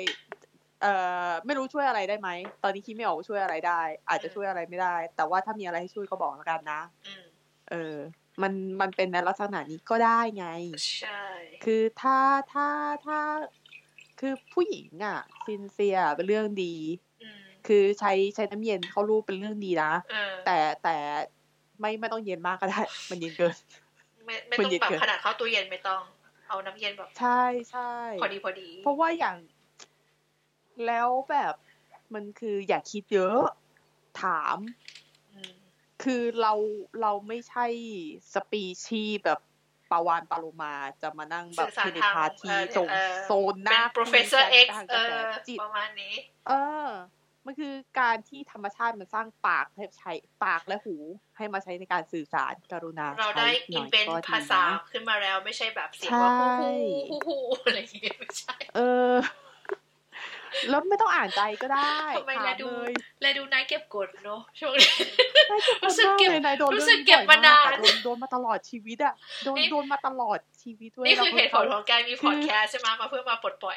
เอ่อ ไม่รู้ช่วยอะไรได้ไหม ตอนนี้คิดไม่ออกว่าช่วยอะไรได้ อาจจะอืมช่วยอะไรไม่ได้ แต่ว่าถ้ามีอะไรให้ช่วยก็บอกแล้วกันนะอืมเออ มันมันเป็นในลักษณะนี้ก็ได้ไง ใช่ คือถ้าถ้าถ้า คือผู้หญิงอะซินเซียเป็นเรื่องดีอืมคือใช้ใช้น้ำเย็นเข้ารูปเป็นเรื่องดีนะเออแต่แต่ไม่ไม่ต้องเย็นมากก็ได้ มันเย็นเกิน ไม่ไม่มันต้องเย็นแบบเกินขนาดเข้าตู้เย็นไม่ต้อง เอาน้ำเย็นแบบ ใช่ใช่พอดีพอดี เพราะว่าอย่าง แล้วแบบมันคืออย่าคิดเยอะ ถามอืมคือเราเราไม่ใช่สปีชีส์แบบปาวานปาโลมาจะมานั่งแบบสื่อสารเทเลทางพาธีเออส่งเออโซนหเป็นน้า professor คุย X กันทางเอกระแสอจิตประมาณนี้ เออ มันคือการที่ธรรมชาติมันสร้างปากให้ใช้ปากและหูให้มาใช้ในการสื่อสารกรุณาเราได้ใช้หอิน่นอยเวนก็ดีภาษานะขึ้นมาแล้วไม่ใช่แบบเสียงใช่ว่าฮู้ฮู้ฮู้ฮู้อะไรอย่างเงี้ยไม่ใช่ เออแล้วไม่ต้องอ่านใจก็ได้ทำไมถาละมดูเลยเลยดูนายเก็บกดเนอะช่วงนี้นายเก็บรู้สึกมากเก็บเลยนายโดนรู้เรื่องสึกนี้เก็บบ่อยมานานอะโดนโดนมาตลอดชีวิตอะโดนนี่โดนมาตลอดชีวิตด้วยนี่คือราเหตุผลของการมีคือพอดแคสต์ใช่ไหมมาเพื่อมาปลดปล่อย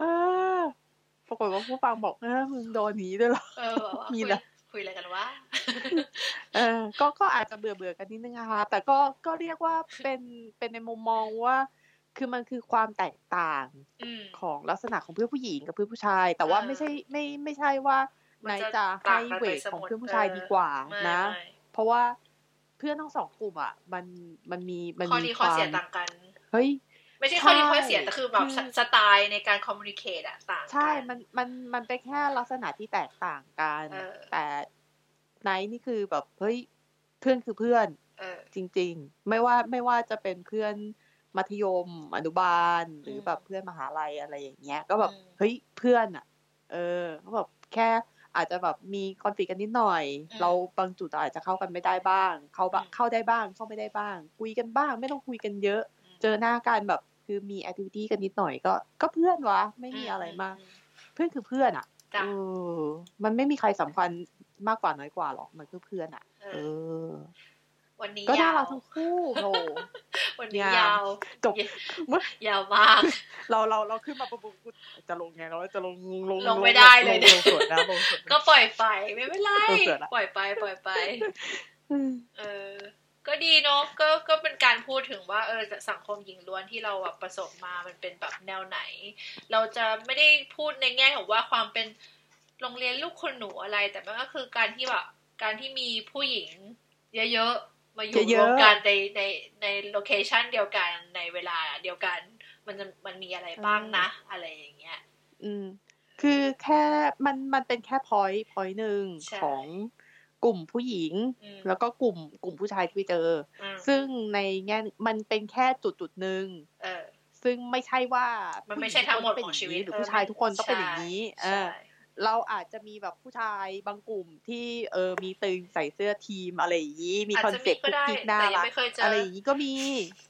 เออป รากฏว่าผู้ฟังบอกเออมึงโดนหนีด้วยเหรอเออแบบว่ามีคุยเหรอคุยอะไรกันวะเออ ก็ก็อาจจะเบื่อเบื่อๆกันนิดนึงนะคะแต่ก็ก็เรียกว่าเป็นเป็นในมุมมองว่า คือมันคือความแตกต่างอืมของลักษณะของเพื่อนผู้หญิงกับเพื่อนผู้ชาย แต่ว่าเออไม่ใช่ไม่ไม่ใช่ว่ามันนายจะจะต่าให้งกันเวไปทสมของมุติเพื่อนผู้ชายเออดีกว่าไม่นะไม่เพราะว่าเพื่อนทั้งสองกลุ่มอะ มันมันมีมันข้อมีดีคข้อวาเสียมต่างกัน เฮ้ย ไม่ใช่ข้อดีใช่ข้อเสียแต่คือแบบคือสไตล์ในการ communicate อะต่างกันใช่ มันมันมันเป็นแค่ลักษณะที่แตกต่างกันเออแต่ไนท์นี่คือแบบเฮ้ยเพื่อนคือเพื่อนเออจริง ๆ ไม่ว่าไม่ว่าจะเป็นเพื่อนมัธยมอนุบาล หรืออมแบบเพื่อนมหาลัยอะไรอย่างเงี้ย ก็แบบอืมเฮ้ยเพื่อนอะเออก็แบบแค่อาจจะแบบมีคอนฟ lict กันนิดหน่อยอืมเราบางจุดเราอาจจะเข้ากันไม่ได้บ้าง เข้าบะอืมเข้าได้บ้าง เข้าไม่ได้บ้าง คุยกันบ้าง ไม่ต้องคุยกันเยอะ เจอหน้ากันแบบ คือมีแอคทิวิตี้กันนิดหน่อยก็ ก็เพื่อนวะ ไม่มีอะไรมาก เพื่อนคือเพื่อนอะจ้ะเออมันไม่มีใครสำคัญมากกว่าน้อยกว่าหรอกมันคือเพื่อนอะ เอเอออวันนี้ก็น่ายาวรักทั้งคู่โถวันนี้ยาวยาวจบยาวมาก เราเราเราขึ้นมาปุ๊บปุ๊บปุ๊บจะลงไงเราจะลงลงลงไม่ได้เลยลเนี่ยงสวนนะลงสวนนะก็ปล่อยไปไม่เป็นไรเออเสือละปล่อยไปปล่อยไปอืมเออ ก็ดีเนาะก็ก็เป็นการพูดถึงว่าเออสังคมหญิงล้วนที่เราแบบประสบมามันเป็นแบบแนวไหน เราจะไม่ได้พูดในแง่ของว่าความเป็นโรงเรียนลูกคนหนูอะไร แต่มันก็คือการที่แบบการที่มีผู้หญิงเยอะๆมาอยู่เยรอะๆวมกันในในในโลเคชันเดียวกันในเวลาเดียวกัน มันจะมันมีอะไรบ้างนะ อะไรอย่างเงี้ย อืม คือแค่มันมันเป็นแค่พอยต์พอยต์หนึ่งใช่ของ กลุ่มผู้หญิงอืมแล้วก็กลุ่มกลุ่มผู้ชายที่ไปเจออืมซึ่งในแง่มันเป็นแค่จุดจุดๆหนึ่งเออซึ่งไม่ใช่ว่ามันผู้ไม่ญิใช่ทั้งหมดทุกขคอนงเป็นชีย่าวิตหรือเออผู้ชายทุกคนต้องเป็นอย่างนี้ใช่เออใช่เราอาจจะมีแบบผู้ชายบางกลุ่มที่เออมีตึงใส่เสื้อทีมอะไรอย่างนี้มีอาจคอนจะเซ็ปต์มีก็คุกได้กิ๊กน่าแต่ยังรักไม่เคยเจอออะไรอย่างนี้ก็มี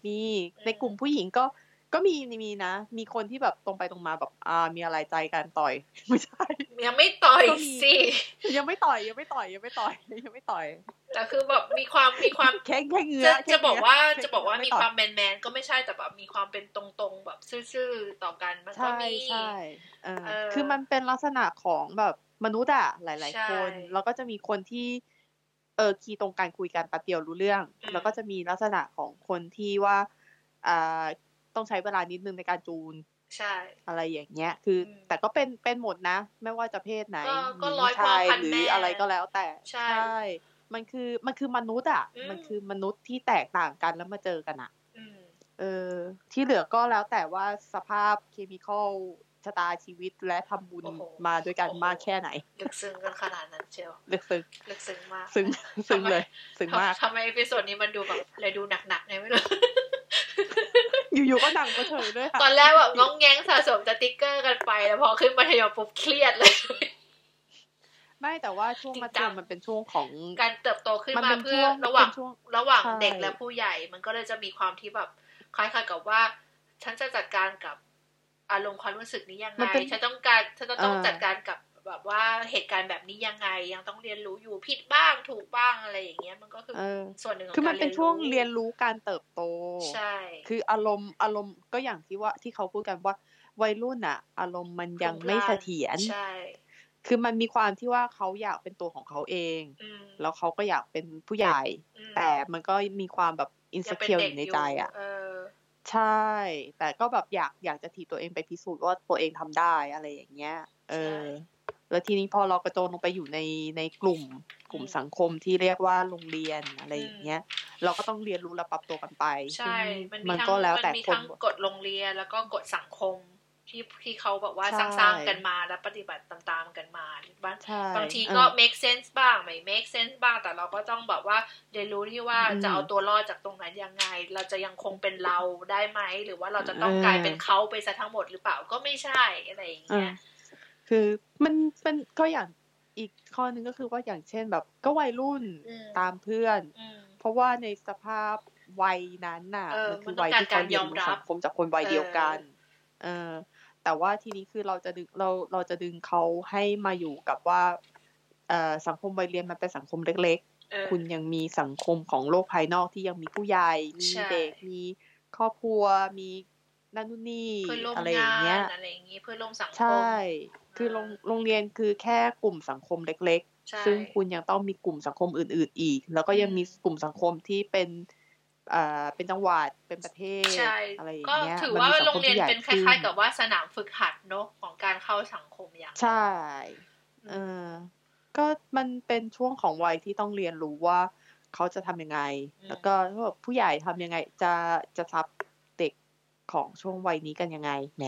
มีอืมในกลุ่มผู้หญิงก็ ก็มีมีนะ มีคนที่แบบตรงไปตรงมาแบบอ่ามีอะไรใจกันต่อยไม่ใช่ยังไม่ต่อยก็มีสิยังไม่ต่อยยังไม่ต่อยยังไม่ต่อยยังไม่ต่อยแต่คือแบบมีความมีความแค่แค่เงื้อจะแค่จะบอกเงื้ว่าแค่จะบอกว่าเงื้มีไต่คอวามแมนแมนๆก็ไม่ใช่แต่แบบมีความเป็นตรงๆแบบซื่อๆต่อกันมันก็ใช่มีใช่เออเออคือมันเป็นลักษณะของแบบมนุษย์อะหลายใช่ๆคนแล้วก็จะมีคนที่เออคีย์ตรงการคุยกันแป๊บเดียวรู้เรื่องอืมแล้วก็จะมีลักษณะของคนที่ว่าอ่า ต้องใช้เวลานิดนึงในการจูนใช่ อะไรอย่างเงี้ย คืออมแต่ก็เป็นเป็นหมดนะ ไม่ว่าจะเพศไหนก็ก็หญิงร้อยพ่อชายพันหรือแม่อะไรก็แล้วแต่ใช่มันคือมันคือมนุษย์อะอืมมันคือมนุษย์ที่แตกต่างกันแล้วมาเจอกันอะอืมเออ ที่เหลือก็แล้วแต่ว่าสภาพ chemical ชะตาชีวิตและทำบุญโอ้โหมาด้วยกันโอ้โหมากแค่ไหน ลึกซึ้งกันขนาดนั้นเชียวลึกซึ้งลึกซึ้งมาก ซึ้งซึ้งเลย ซึ้งมากทำไม episode นี้มันดูแบบเลยดูหนักๆไงไม่รู้ อยู่ๆก็หนังก็เฉยด้วยค่ะตอนแรกแบบง้องแง้งสะสมสติกเกอร์กันไปแล้วพอขึ้นมัธยมปุ๊บเครียดเลย ไม่แต่ว่าจริงจังช่วงมัธยมมันเป็นช่วงของการเติบโตขึ้นมันมาเป็นช่วงเพื่ช่อระหว่างเป็นช่วงระหว่างใช่เด็กและผู้ใหญ่ มันก็เลยจะมีความที่แบบคล้ายๆกับว่า ฉันจะจัดการกับอารมณ์ความรู้สึกนี้ยังมัไงนเป็นฉันต้องการฉันจะต้องเออจัดการกับ แบบว่าเหตุการณ์แบบนี้ยังไงยังต้องเรียนรู้อยู่ผิดบ้างถูกบ้างอะไรอย่างเงี้ยมันก็คือเออส่วนหนึ่งของคือมันการเป็นช่วงเรียนรู้การเติบโต ใช่ คืออารมณ์อารมณ์ก็อย่างที่ว่าที่เขาพูดกันว่าวัยรุ่นอะอารมณ์มันยังไม่เสถียรใช่คือมันมีความที่ว่าเขาอยากเป็นตัวของเขาเองอืมแล้วเขาก็อยากเป็นผู้ใหญ่อืมแต่มันก็มีความแบบอินสยังเป็นเคียวอเด็กยู่ในใจอะเออใช่ แต่ก็แบบอยากอยากจะถีบตัวเองไปพิสูจน์ว่าตัวเองทำได้อะไรอย่างเงี้ย เออ แล้วทีนี้พอเรากระโจนลงไปอยู่ในในกลุ่มกลุ่มอืมสังคมที่เรียกว่าโรงเรียนอะไรอย่างเงี้ย เราก็ต้องเรียนรู้และปรับตัวกันไป ใช่ซึ่งมันมีมันทั้งก็แล้วแต่มันมีคนทั้งกฎโรงเรียนแล้วก็กฎสังคมที่ที่เขาแบบว่าใช่สร้างๆกันมาและปฏิบัติตามๆกันมาบางใช่บางทีเออก็ make sense บ้างไม่ make sense บ้างแต่เราก็ต้องแบบว่าเรียนรู้ที่ว่าอืมจะเอาตัวรอดจากตรงนั้นยังไง เราจะยังคงเป็นเราได้ไหม หรือว่าเราจะต้องเออกลายเป็นเขาไปซะทั้งหมดหรือเปล่าก็ไม่ใช่อะไรอย่างอ่าเงี้ย คือมันเป็นก็อย่างอีกข้อหนึงก็คือว่าอย่างเช่นแบบ ก็วัยรุ่นอืมตามเพื่อนอืมเพราะว่าในสภาพวัยนั้นน่ะเออมันคืมัอนต้องวัยที่การเขาเรียนการยอมรู้รับสังคมจากคนวัยเออเดียวกัน เออแต่ว่าทีนี้คือเราจะดึงเราเราจะดึงเขาให้มาอยู่กับว่าเอ่อสังคมวัยเรียนมันเป็นสังคมเล็กเออๆคุณยังมีสังคมของโลกภายนอกที่ยังมีผู้ใหญ่มีใช่เด็กมีครอบครัวมี นั่นนู่นนี่เพื่อนร่วมอะไรอย่างงาเงี้ยนอะไรอย่างงี้เพื่อนร่วมสังคมใช่ คือโรงโรงเรียนคือแค่กลุ่มสังคมเล็กใช่ๆซึ่งคุณยังต้องมีกลุ่มสังคมอื่น ๆ อีก แล้วก็ยังอืมมีกลุ่มสังคมที่เป็นอ่าเป็นจังหวัดเป็นประเทศใช่อะไรอย่างก็เงี้ยถือมันว่ามีสัโรงคมเรียนที่ใหญ่เป็นคขึ้ล้าย ๆ กับว่าสนามฝึกหัดเนอะของการเข้าสังคมอย่างใช่เออก็มันเป็นช่วงของวัยที่ต้องเรียนรู้ว่าเขาจะทำยังไงอืมแล้วก็แบบผู้ใหญ่ทำยังไง จะจะซับเด็ก ของช่วงวัยนี้กันยังไงแหม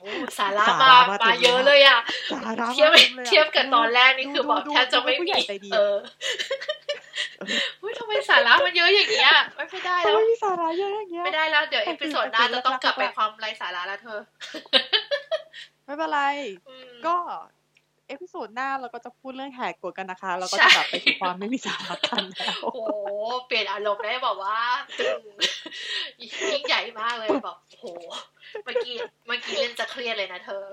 โอ้สาระสามาระมามาเต็มเยอะเลยเลยอะสาระเทียบมาต็มลอะเทียบกับตอนแรกนี่คือดูบอกดูแทบจะไม่ดูผู้มีใหญ่ใจดีเอออุ้ยทำไมสาระมันเยอะอย่างเงี้ยไม่ไม่ได้ทำแล้วไมมีสาระเยอะอย่างเงี้ยไม่ได้แล้วเดี๋ยว episode หน้าจะต้องกลับไปความไร้สาระแล้วเธอ ไม่เป็นไรอืมก็ episode หน้าเราก็จะพูดเรื่องแหกกฎกันนะคะแล้วก็ใช่จะกลับไปสู่ความไม่มีสาระกันแล้วโอ้โหเปลี่ยนอารมณ์ได้แบบว่าตึงยิ่งใหญ่มากเลยแบบโอ้ โห เมื่อกี้เมื่อกี้เล่นจะเครียดเลยนะเธอ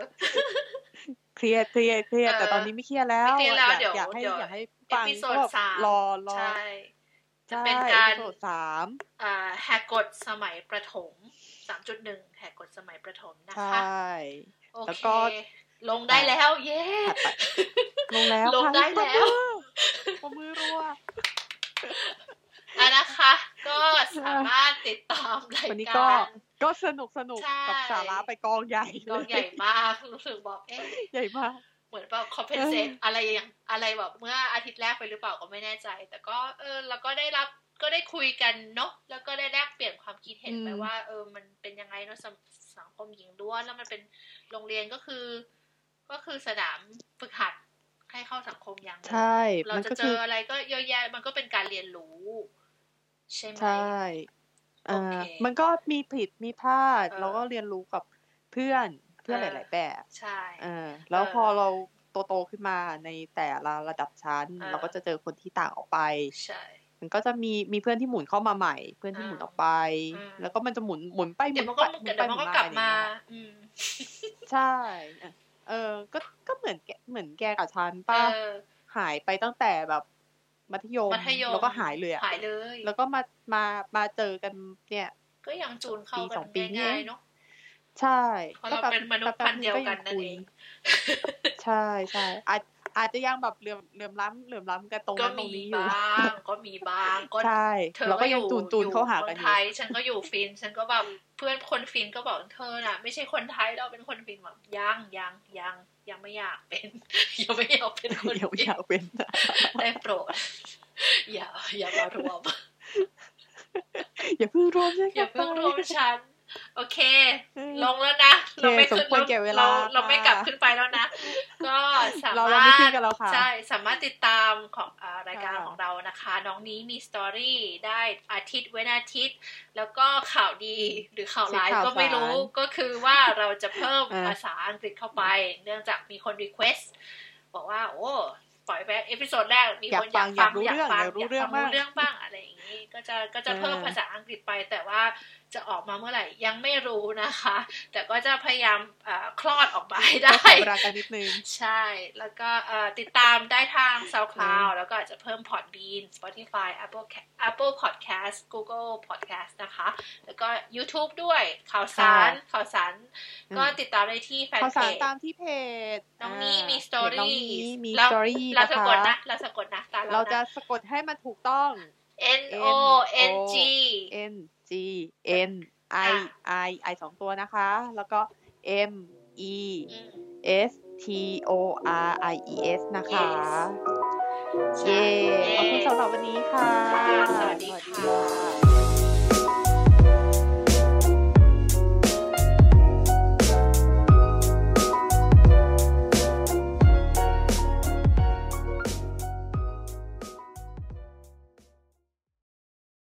เครียดเครียดเครียดเออแต่ตอนนี้ไม่เครียดแล้วไม่เครียดแล้วอากเดี๋ยวอยากให้เดี๋ยวอยากให้ฟังเอพิโซดก็แบบสามรอรอใช่จะใช่เป็นการเอพิโซดสามอ่าแหกกฎสมัยประถม3.1แหกกฎสมัยประถมนะใชคะ่โอแล้วเคก็ลงได้แล้ว เย้ถัดไปลงแล้วลงได้แล้วปรบมือรัวอะนะคะ ก็สามารถติดตามรายวันนี้กาก็ร ก็สนุกสนุกใช่กับสาระไปกองใหญ่กองใหญ่มากรู้สึกบอกเอ๊ะใหญ่มากเหมือนแบบ compensate อะไรอย่างอะไรแบบเมื่ออาทิตย์แรกไปหรือเปล่าก็ไม่แน่ใจ แต่ก็เออเราก็ได้รับก็ได้คุยกันเนาะแล้วก็ได้แลกเปลี่ยนความคิดเห็นไปอืมว่า เออมันเป็นยังไงเนาะสังสังคมหญิงล้วนแล้วมันเป็นโรงเรียนก็คือ ก็คือสนามฝึกหัดให้เข้าสังคมอย่างหนึ่งใช่เรามันจะก็เจคือออะไรก็เยอะแยะมันก็เป็นการเรียนรู้ ใช่ไหมใช่โออ่าเคมันก็มีผิดมีพลาดเออเราก็เรียนรู้กับเพื่อนเพื่อนเอหอลาย ๆ แบบใช่เออแล้วเออพอเราโตโตๆขึ้นมาในแต่ละระดับชั้นเออเราก็จะเจอคนที่ต่างออกไปใช่มันก็จะมีมีเพื่อนที่หมุนเข้ามาใหม่ เพื่อนที่อ่าหมุนออกไปอืมแล้วก็มันจะหมุนหมุนไปหมุเดี๋ยนวมันไปก็หมุนเดี๋ไปยวหมันมุนก็มากลับอะไรอย่างมาเงี้ยอืมใช่เออก็ก็เหมือนแกเหมือนแกกับฉันเอป้าอหายไปตั้งแต่แบบ มัธยมมัธยมแล้วก็หายเลยอะหายเลย แล้วก็มามามาเจอกันเนี่ย ก็ยังจูนเข้าปีกัสองปีนนี่ง่ายเองๆเนาะใช่เพราะเราเป็นมนุษย์พันธุ์เดียวกันนั่นเองใช่ใช่อาจอาจจะยังแบบเหลื่อมเหลื่อมล้ำเหลื่อมล้ำกันตรงก็นั้นตรมีงนี้อยู่บ้างก็มีบ้างก็ใช่เธอเราก็ยังอจูนจูนเข้าหากันเมือองยู่ไทย ฉันก็อยู่ฟิน ฉันก็แบบเพื่อนคนฟินก็บอกเธอน่ะ ไม่ใช่คนไทยเราเป็นคนฟินแบบยังยังยัง ยังไม่อยากเป็น ยังไม่อยากเป็นคนเดี๋ยวฟิอนยากเป็นได้โปรด อย่า อย่ามารวม อย่าเพิ่งรวมใช่ไหมอย่าเพิ่งรวมฉัน โอเคเออลงแล้วนะโอเคเราไม่สมขึ้นควรแก่เวลาเราเราไม่กลับค่ะขึ้นไปแล้วนะ ก็สาเรามารเราไม่ขึ้ถนกันแล้วค่ะใช่สามารถติดตามของอารายการค่ะของเรานะคะ น้องนี้มีสตอรี่ได้อาทิตย์เว้นอาทิตย์ แล้วก็ข่าวดีหรือข่าวร้ายข่าวก็ไม่รู้สารก็คือว่าเราจะเพิ่มอ่าภาษาอังกฤษเข้าไป เนื่องจากมีคน request บอกว่า โอ้ปล่อยไป episode แรกมีคนอยากฟังอยากฟังอยากฟังอยากรู้เรื่องบ้างฟังเรื่องบ้างอะไรอย่างนี้ ก็จะก็จะเพิ่มเออภาษาอังกฤษไปแต่ว่าจะออกมาเมื่อไหร่ยังไม่รู้นะคะ แต่ก็จะพยายามเอ่อคลอดออกมาให้ก็ได้ขอเวลากันนิดนึง ใช่ แล้วก็เอ่อติดตามได้ทาง SoundCloud แล้วก็อาจจะเพิ่ม Podbean Spotify Apple Ca- Apple Podcast Google Podcast นะคะ แล้วก็ YouTube ด้วยข่าวสารค่ะข่าวสาร ก็อืมติดตามได้ที่แฟนข่าวเพสารจตามที่เพจ น้องนี้มีาสตอเพจน้องรี่นี้มีเราสตอรี่เรานะสะคะกดนะเราสะกดนะตามเราเราจะนะสะกดให้มันถูกต้อง N O N G N G N I อะ I I สองตัวนะคะ แล้วก็ M E อืม S T O R I E S นะคะ Yes ใช่เย้ขอบคุณ Yes สำหรับวันนี้ค่ะค่ะสวัสดีค่ะค่ะ